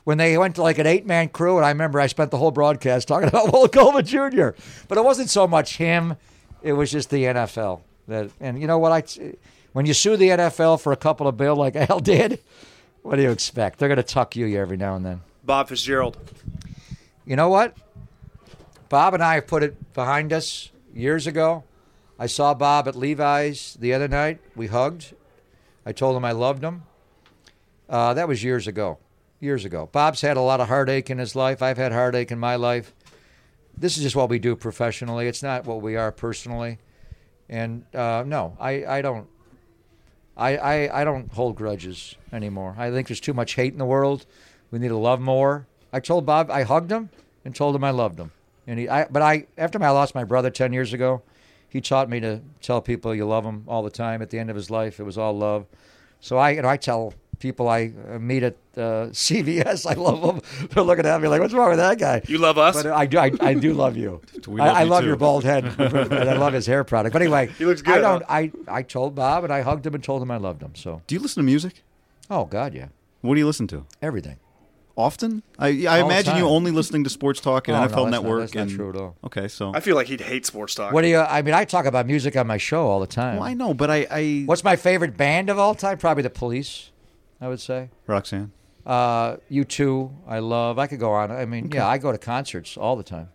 when they went to like an eight man crew, and I remember I spent the whole broadcast talking *laughs* about Walt Coleman Jr. But it wasn't so much him; it was just the NFL. That and you know what I, when you sue the NFL for a couple of bill like Al did, what do you expect? They're going to tuck you every now and then. Bob Fitzgerald. You know what? Bob and I have put it behind us years ago. I saw Bob at Levi's the other night. We hugged. I told him I loved him. Uh, that was years ago. years ago. Bob's had a lot of heartache in his life. I've had heartache in my life. This is just what we do professionally. It's not what we are personally. And uh, no, I, I don't. I, I, I don't hold grudges anymore. I think there's too much hate in the world. We need to love more. I told Bob I hugged him and told him I loved him. And he, I, but I after I lost my brother ten years ago, he taught me to tell people you love them all the time. At the end of his life, it was all love. So I, you know, I tell people I uh, meet at uh, CVS, I love them. *laughs* They're looking at me like, "What's wrong with that guy?" You love us? But I do, I, I do love you. *laughs* We I, love I you love too. your bald head, and *laughs* I love his hair product. But anyway, He looks good, I don't. huh? I I told Bob, and I hugged him and told him I loved him. So, Do you listen to music? oh God, yeah, What do you listen to? everything. Often? I, I All imagine you only listening to sports talk and Oh, no, NFL that's not- Network. that's not and, true at all. Okay, so I feel like he'd hate sports talk. What do you? I mean, I talk about music on my show all the time. well, I know, but I, I What's my favorite band of all time? Probably the Police. I would say. Roxanne. Uh, you too. I love. I could go on. I mean, yeah, I go to concerts all the time.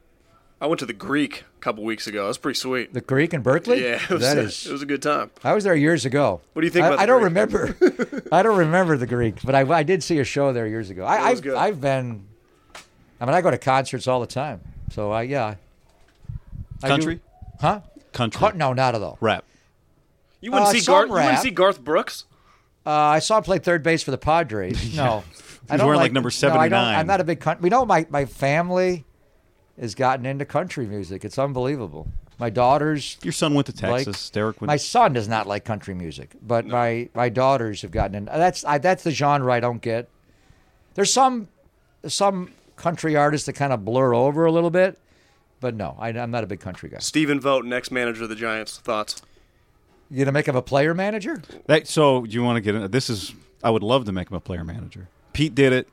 I went to the Greek a couple weeks ago. That was pretty sweet. The Greek in Berkeley. Yeah, *laughs* it was, that a, is. it was a good time. I was there years ago. What do you think I, about the I don't Greek? remember. *laughs* I don't remember the Greek, but I, I did see a show there years ago. I, It was I've, good. I've been. I mean, I go to concerts all the time. So I yeah. I do- Country? huh? Country. Co- no, not at all. Rap. You wouldn't Uh, see some Garth. You wouldn't see Garth Brooks. Uh, I saw him play third base for the Padres. *laughs* No, I He's don't wearing, like, number no, I don't- 79. I'm not a big country. We know my my family has gotten into country music. It's unbelievable. My daughters, Your son went to Like, Texas. Derek went. my son does not like country music, but my my daughters have gotten in. That's I, that's the genre I don't get. There's some some country artists that kind of blur over a little bit, but no, I, I'm not a big country guy. Stephen Vogt, next manager of the Giants. Thoughts? You gonna make him a player manager? That, so you want to get in? This is. I would love to make him a player manager. Pete did it.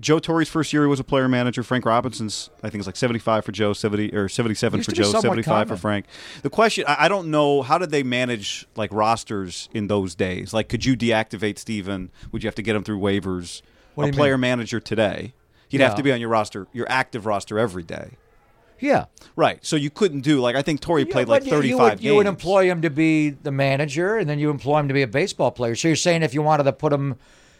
Joe Torre's first year he was a player manager. Frank Robinson's, I think, it's like seventy-five for Joe, seventy or seventy-seven for Joe, seventy-five for Frank. The question, I, I don't know, how did they manage like rosters in those days? Like, could you deactivate Steven? Would you have to get him through waivers? What a player mean? manager today, he'd have to be on your roster, your active roster every day. Yeah. Right. So you couldn't do like I think Torre played like thirty-five you games. You would employ him to be the manager, and then you employ him to be a baseball player. So you're saying if you wanted to put him,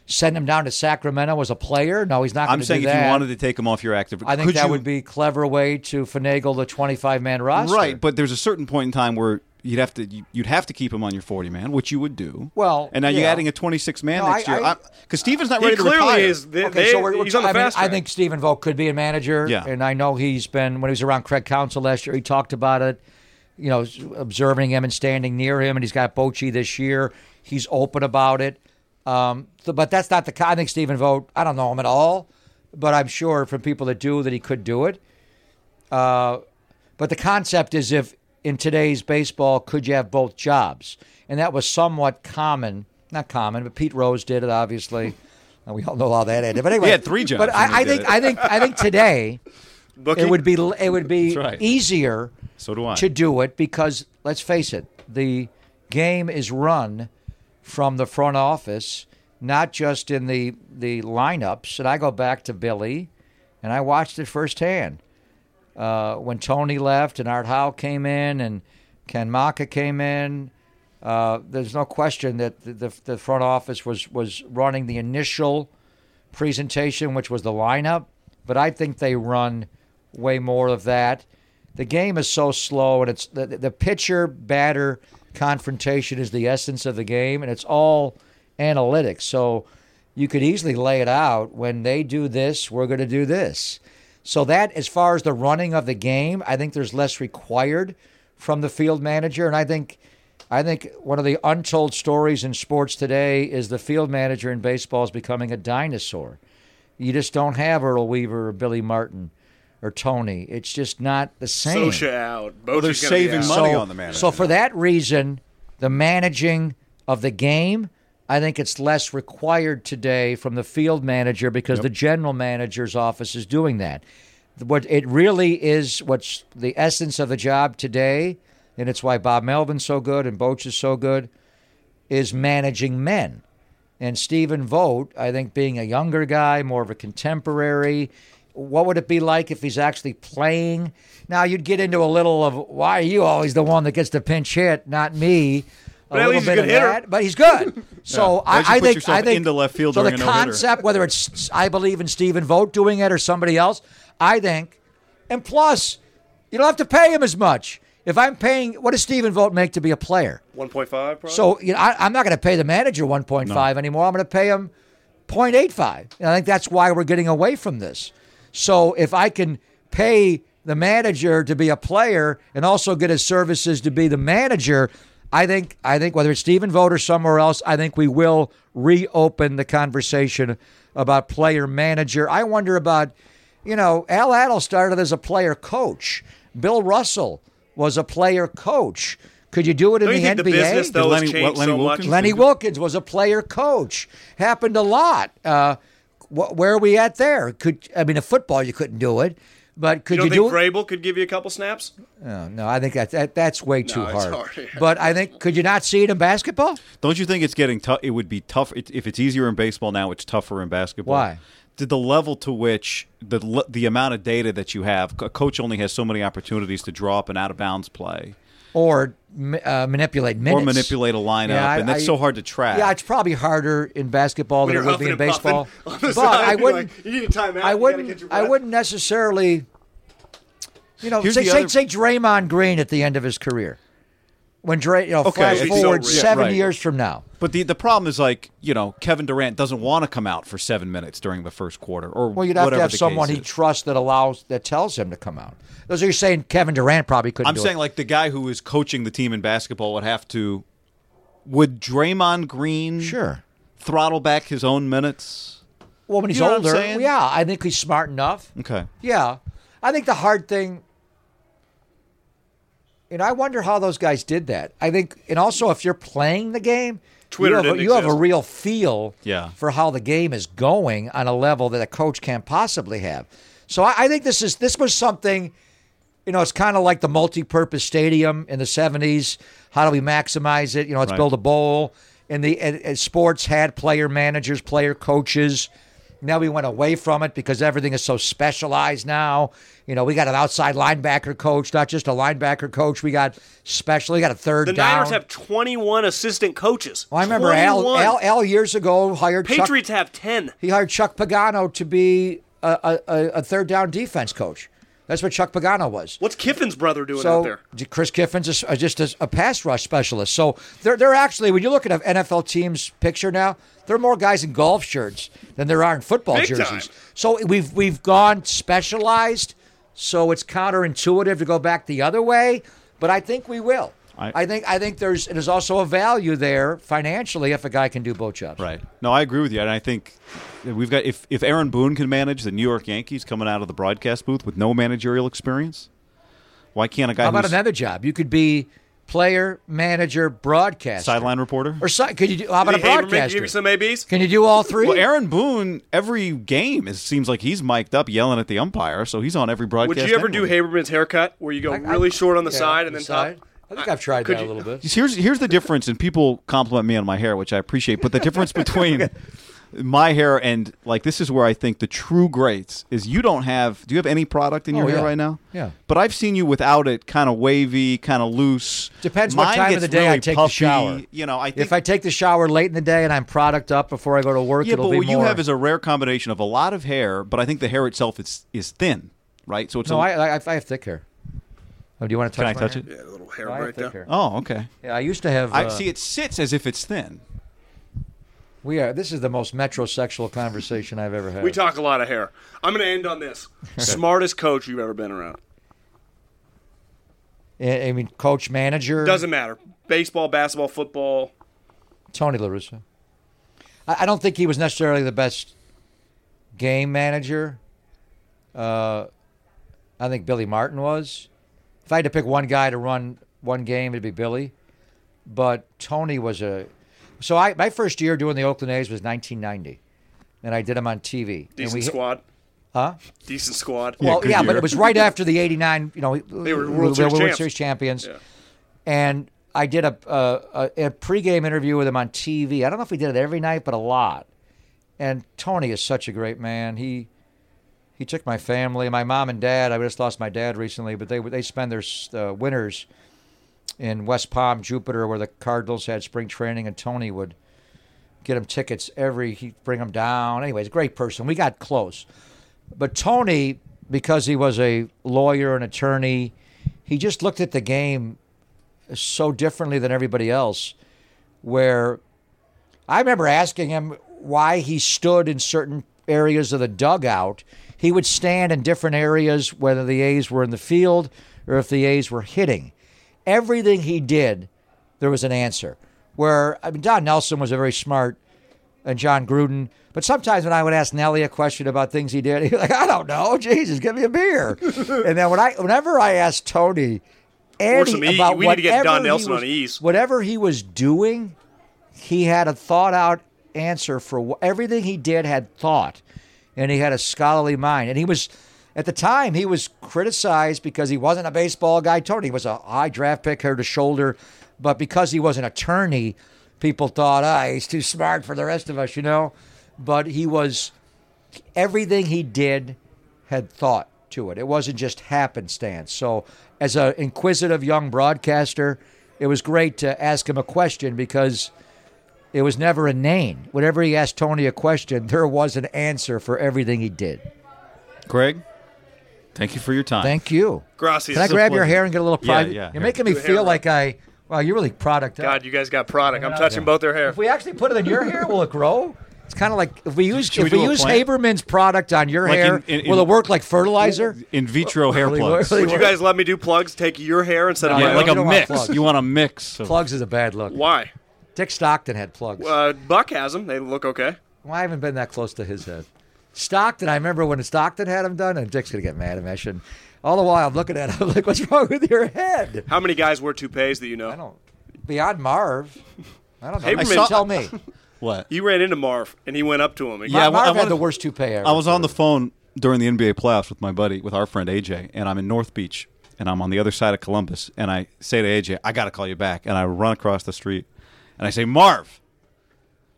send him down to Sacramento as a player? No, he's not going to be there. I'm saying do if that. you wanted to take him off your active, I think that you- would be a clever way to finagle the 25 man roster. Right, but there's a certain point in time where you'd have to you- you'd have to keep him on your 40 man, which you would do. Well, and now you're adding a 26 man No, next I- year because Steven's not He ready to clearly retire. is. They, Okay, they- so we're, we're he's on the I, mean, I think Stephen Vogt could be a manager. Yeah. And I know he's been when he was around Craig Counsell last year. He talked about it. You know, observing him and standing near him, and he's got Bochy this year. He's open about it. Um, so- but that's not the. ki- I think Stephen Vogt. I don't know him at all, but I'm sure from people that do that he could do it. Uh, but the concept is if in today's baseball, could you have both jobs? And that was somewhat common. Not common, but Pete Rose did it, obviously. *laughs* And we all know how that ended. But anyway, He had three jobs But I, I think it. I think I think today *laughs* Booking? it would be it would be right. easier So do I. to do it because let's face it, the game is run from the front office, not just in the the lineups. And I go back to Billy, and I watched it firsthand uh, when Tony left and Art Howe came in and Ken Macha came in. Uh, there's no question that the, the, the front office was was running the initial presentation, which was the lineup. But I think they run way more of that. The game is so slow, and it's the, the pitcher batter confrontation is the essence of the game, and it's all analytics. So you could easily lay it out when they do this, we're going to do this. So that, as far as the running of the game, I think there's less required from the field manager, and I think. I think one of the untold stories in sports today is the field manager in baseball is becoming a dinosaur. You just don't have Earl Weaver or Billy Martin or Tony. It's just not the same. Socha out. Well, they're Bochy's be saving out. money so, on the manager. So for that reason, the managing of the game, I think it's less required today from the field manager because the general manager's office is doing that. What it really is, what's the essence of the job today, and it's why Bob Melvin's so good and Boch is so good, is managing men. And Stephen Vogt, I think, being a younger guy, more of a contemporary, what would it be like if he's actually playing? Now, you'd get into a little of why are you always the one that gets the pinch hit, not me? But at little least he's bit good of hitter. that, but he's good. *laughs* So Why'd you I, I put think yourself I think into left field So the during no-hitter? concept, whether it's I believe in Stephen Vogt doing it or somebody else, I think, and plus, you don't have to pay him as much. If I'm paying, what does Stephen Vogt make to be a player? 1.5 probably. So you know, I, I'm not going to pay the manager 1.5 anymore. I'm going to pay him 0.85. And I think that's why we're getting away from this. So if I can pay the manager to be a player and also get his services to be the manager, I think I think whether it's Stephen Vogt or somewhere else, I think we will reopen the conversation about player manager. I wonder about, you know, Al Attles started as a player coach. Bill Russell was a player coach. Could you do it in Don't the you think NBA? the business though Lenny- has changed Lenny so Wilkens? much? Lenny Wilkens was a player coach. Happened a lot. Uh, wh- where are we at there? Could I mean, in football you couldn't do it, but could You you, don't do think it? Vrabel could give you a couple snaps? No, no, I think that, that that's way too No, it's hard. hard, yeah. *laughs* But I think could you not see it in basketball? Don't you think it's getting tough? It would be tough it- if it's easier in baseball now. It's tougher in basketball. Why? To the level to which the the amount of data that you have, a coach only has so many opportunities to draw up an out of bounds play Or uh, manipulate minutes or manipulate a lineup, Yeah, I- and that's I- so hard to track. Yeah, it's probably harder in basketball When than it you're would be in baseball. puffing on the But side, I wouldn't. like, you need a timeout, I wouldn't. I wouldn't necessarily. You know, Here's say, the say, other- say Draymond Green at the end of his career, when Dray, you know, Okay, flash it's so forward real. seven Right. years from now. But the the problem is like you know Kevin Durant doesn't want to come out for seven minutes during the first quarter, or Well, you'd have to have someone he trusts that allows that tells him to come out. Those are you saying Kevin Durant probably couldn't. I'm saying it. like the guy who is coaching the team in basketball would have to. Would Draymond Green sure. throttle back his own minutes? Well, when he's You know older, yeah, I think he's smart enough. Okay. Yeah, I think the hard thing, and I wonder how those guys did that. I think, and also if you're playing the game, Twitter you have, a, you have a real feel Yeah. for how the game is going on a level that a coach can't possibly have. So I, I think this is this was something. You know, it's kind of like the multi-purpose stadium in the '70s. How do we maximize it? You know, let's Right. build a bowl. And the and, and sports had player managers, player coaches. Now we went away from it because everything is so specialized now. You know, we got an outside linebacker coach, not just a linebacker coach. We got special. We got a third The down. Niners have 21 assistant coaches. Well, I remember Al, Al, Al years ago hired Chuck, Patriots have 10. he hired Chuck Pagano to be a, a, a third down defense coach. That's what Chuck Pagano was. What's Kiffin's brother doing So out there? Chris Kiffin's uh, just a, a pass rush specialist. So they're they're actually when you look at an NFL team's picture now, there are more guys in golf shirts than there are in football Big jerseys. time. So we've we've gone specialized. So it's counterintuitive to go back the other way, but I think we will. I- I, think I think there's there's also a value there financially if a guy can do both jobs. Right. No, I agree with you, and I think we've got if if Aaron Boone can manage the New York Yankees coming out of the broadcast booth with no managerial experience, why can't a guy How about who's another job? You could be player, manager, broadcaster, sideline reporter? or si- could you do? How about a broadcaster? give you some ABs? Can you do all three? Well, Aaron Boone, every game it seems like he's mic'd up yelling at the umpire, so he's on every broadcast. Would you ever do. Haberman's haircut where you go I- I- really short on the yeah, side and then side. top? I think I've tried Could that a little bit. Here's here's the difference, and people compliment me on my hair, which I appreciate. But the difference *laughs* between my hair and like this is where I think the true greats is you don't have. Do you have any product in your Oh, hair yeah. right now? Yeah. But I've seen you without it, kind of wavy, kind of loose. Depends what Mine time of gets the day I really take the puffy. shower. You know, I think If I take the shower late in the day and I'm product up before I go to work, yeah, it'll but be what you more. have is a rare combination of a lot of hair, but I think the hair itself is is thin, right? So it's no, a, I, I, I have thick hair. Oh, do you want to touch? can touch? I my touch hair? it? Yeah, a little hair No, I right thick there. Oh, okay. Yeah, I used to have. I uh, see. It sits as if it's thin. We are. This is the most metrosexual conversation I've ever had. We talk a lot of hair. I'm going to end on this. *laughs* Smartest coach you've ever been around. I I mean, coach, manager. Doesn't matter. Baseball, basketball, football. Tony La Russa. I, I don't think he was necessarily the best game manager. Uh, I think Billy Martin was. If I had to pick one guy to run one game, it'd be Billy. But Tony was a. So I my first year doing the Oakland A's was 1990, and I did them on TV. and Decent we, squad. Huh? Decent squad. Well, good yeah, but it was right after the '89. You know, They were we- World Series were champs. Series champions. Yeah. And I did a, a a pregame interview with him on TV. I don't know if we did it every night, but a lot. And Tony is such a great man. He he took my family, my mom and dad. I just lost my dad recently, but they they spend their uh, winters in West Palm, Jupiter, where the Cardinals had spring training, and Tony would get him tickets every. He'd bring him down. Anyways, great person. We got close, but Tony, because he was a lawyer and attorney, he just looked at the game so differently than everybody else. Where I remember asking him why he stood in certain areas of the dugout. He would stand in different areas, whether the A's were in the field or if the A's were hitting. Everything he did, there was an answer. Where I mean, Don Nelson was a very smart, and Jon Gruden. But sometimes when I would ask Nelly a question about things he did, *laughs* he'd be like, "I don't know, Jesus, give me a beer." *laughs* and then when I, whenever I asked Tony, any, some E- about we need to get Don whatever he Nelson was- on E's. Whatever he was doing, he had a thought out answer for wh- everything he did had thought and he had a scholarly mind and he was at the time he was criticized because he wasn't a baseball guy tony was a high draft pick head to shoulder but because he was an attorney people thought ah he's too smart for the rest of us you know but he was everything he did had thought to it. It wasn't just happenstance. So, as an inquisitive young broadcaster, it was great to ask him a question because it was never a inane. Whenever he asked Tony a question, there was an answer for everything he did. Craig, thank you for your time. Thank you. Gracias. Can I grab your hair and get a little Yeah, private? yeah, You're here. making me Do feel rub. like I. Wow, you're really product. up. God, you guys got product. I'm touching both their hair. If we actually put it in your hair, will it grow? It's kind of like if we use Should if we, do a use plant? Haberman's product on your Like hair, in- in- will it work like fertilizer? In vitro hair Really plugs. work- Would you guys let me do plugs? Take your hair instead No, of you my Yeah, like a don't want mix. You want a mix. Of, Plugs is a bad look. Why? Dick Stockton had plugs. Uh, Buck has them. They look okay. Well, I haven't been that close to his head. Stockton, I remember when Stockton had them done, and Dick's gonna get mad at me. I shouldn't. All the while I'm looking at him *laughs* like, "What's wrong with your head?" How many guys wear toupees that you know? I don't. Beyond Marv, I don't know. Haberman- I saw- tell me. *laughs* what? You ran into Marv, and he went up to him. And Yeah, I Marv had the worst toupee ever. I was on the phone during the NBA playoffs with my buddy, with our friend AJ, and I'm in North Beach, and I'm on the other side of Columbus, and I say to AJ, "I got to call you back," and I run across the street, and I say, "Marv,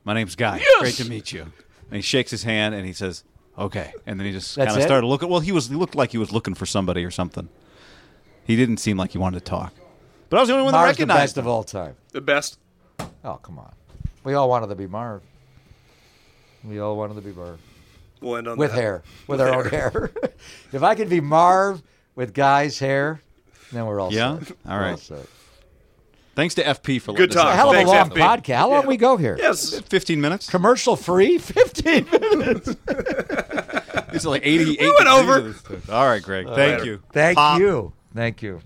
my name's Guy. Great to meet you." And he shakes his hand and he says, "Okay," and then he just That's kind of it? started looking. Well, he was he looked like he was looking for somebody or something. He didn't seem like he wanted to talk, but I was the only one that Marv's the recognized best him. of all time. the best. Oh come on, we all wanted to be Marv. We all wanted to be Marv We'll end on with that. hair, with our own hair. *laughs* if I could be Marv with Guy's hair, then we're all Yeah? set. All We're right. set. Thanks to FP for Good letting us talk. A hell of a long FB. podcast. How long Yeah. we go here? Yes. 15 minutes. Commercial free, *laughs* fifteen minutes. *laughs* It's like 88. We went over. of this stuff. All right, Greg. Thank you. Thank Pop. you. Thank you.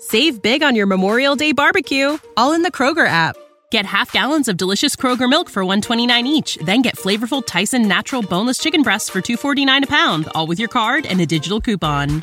Save big on your Memorial Day barbecue, all in the Kroger app. Get half gallons of delicious Kroger milk for 129 each, then get flavorful Tyson natural boneless chicken breasts for 249 a pound, all with your card and a digital coupon.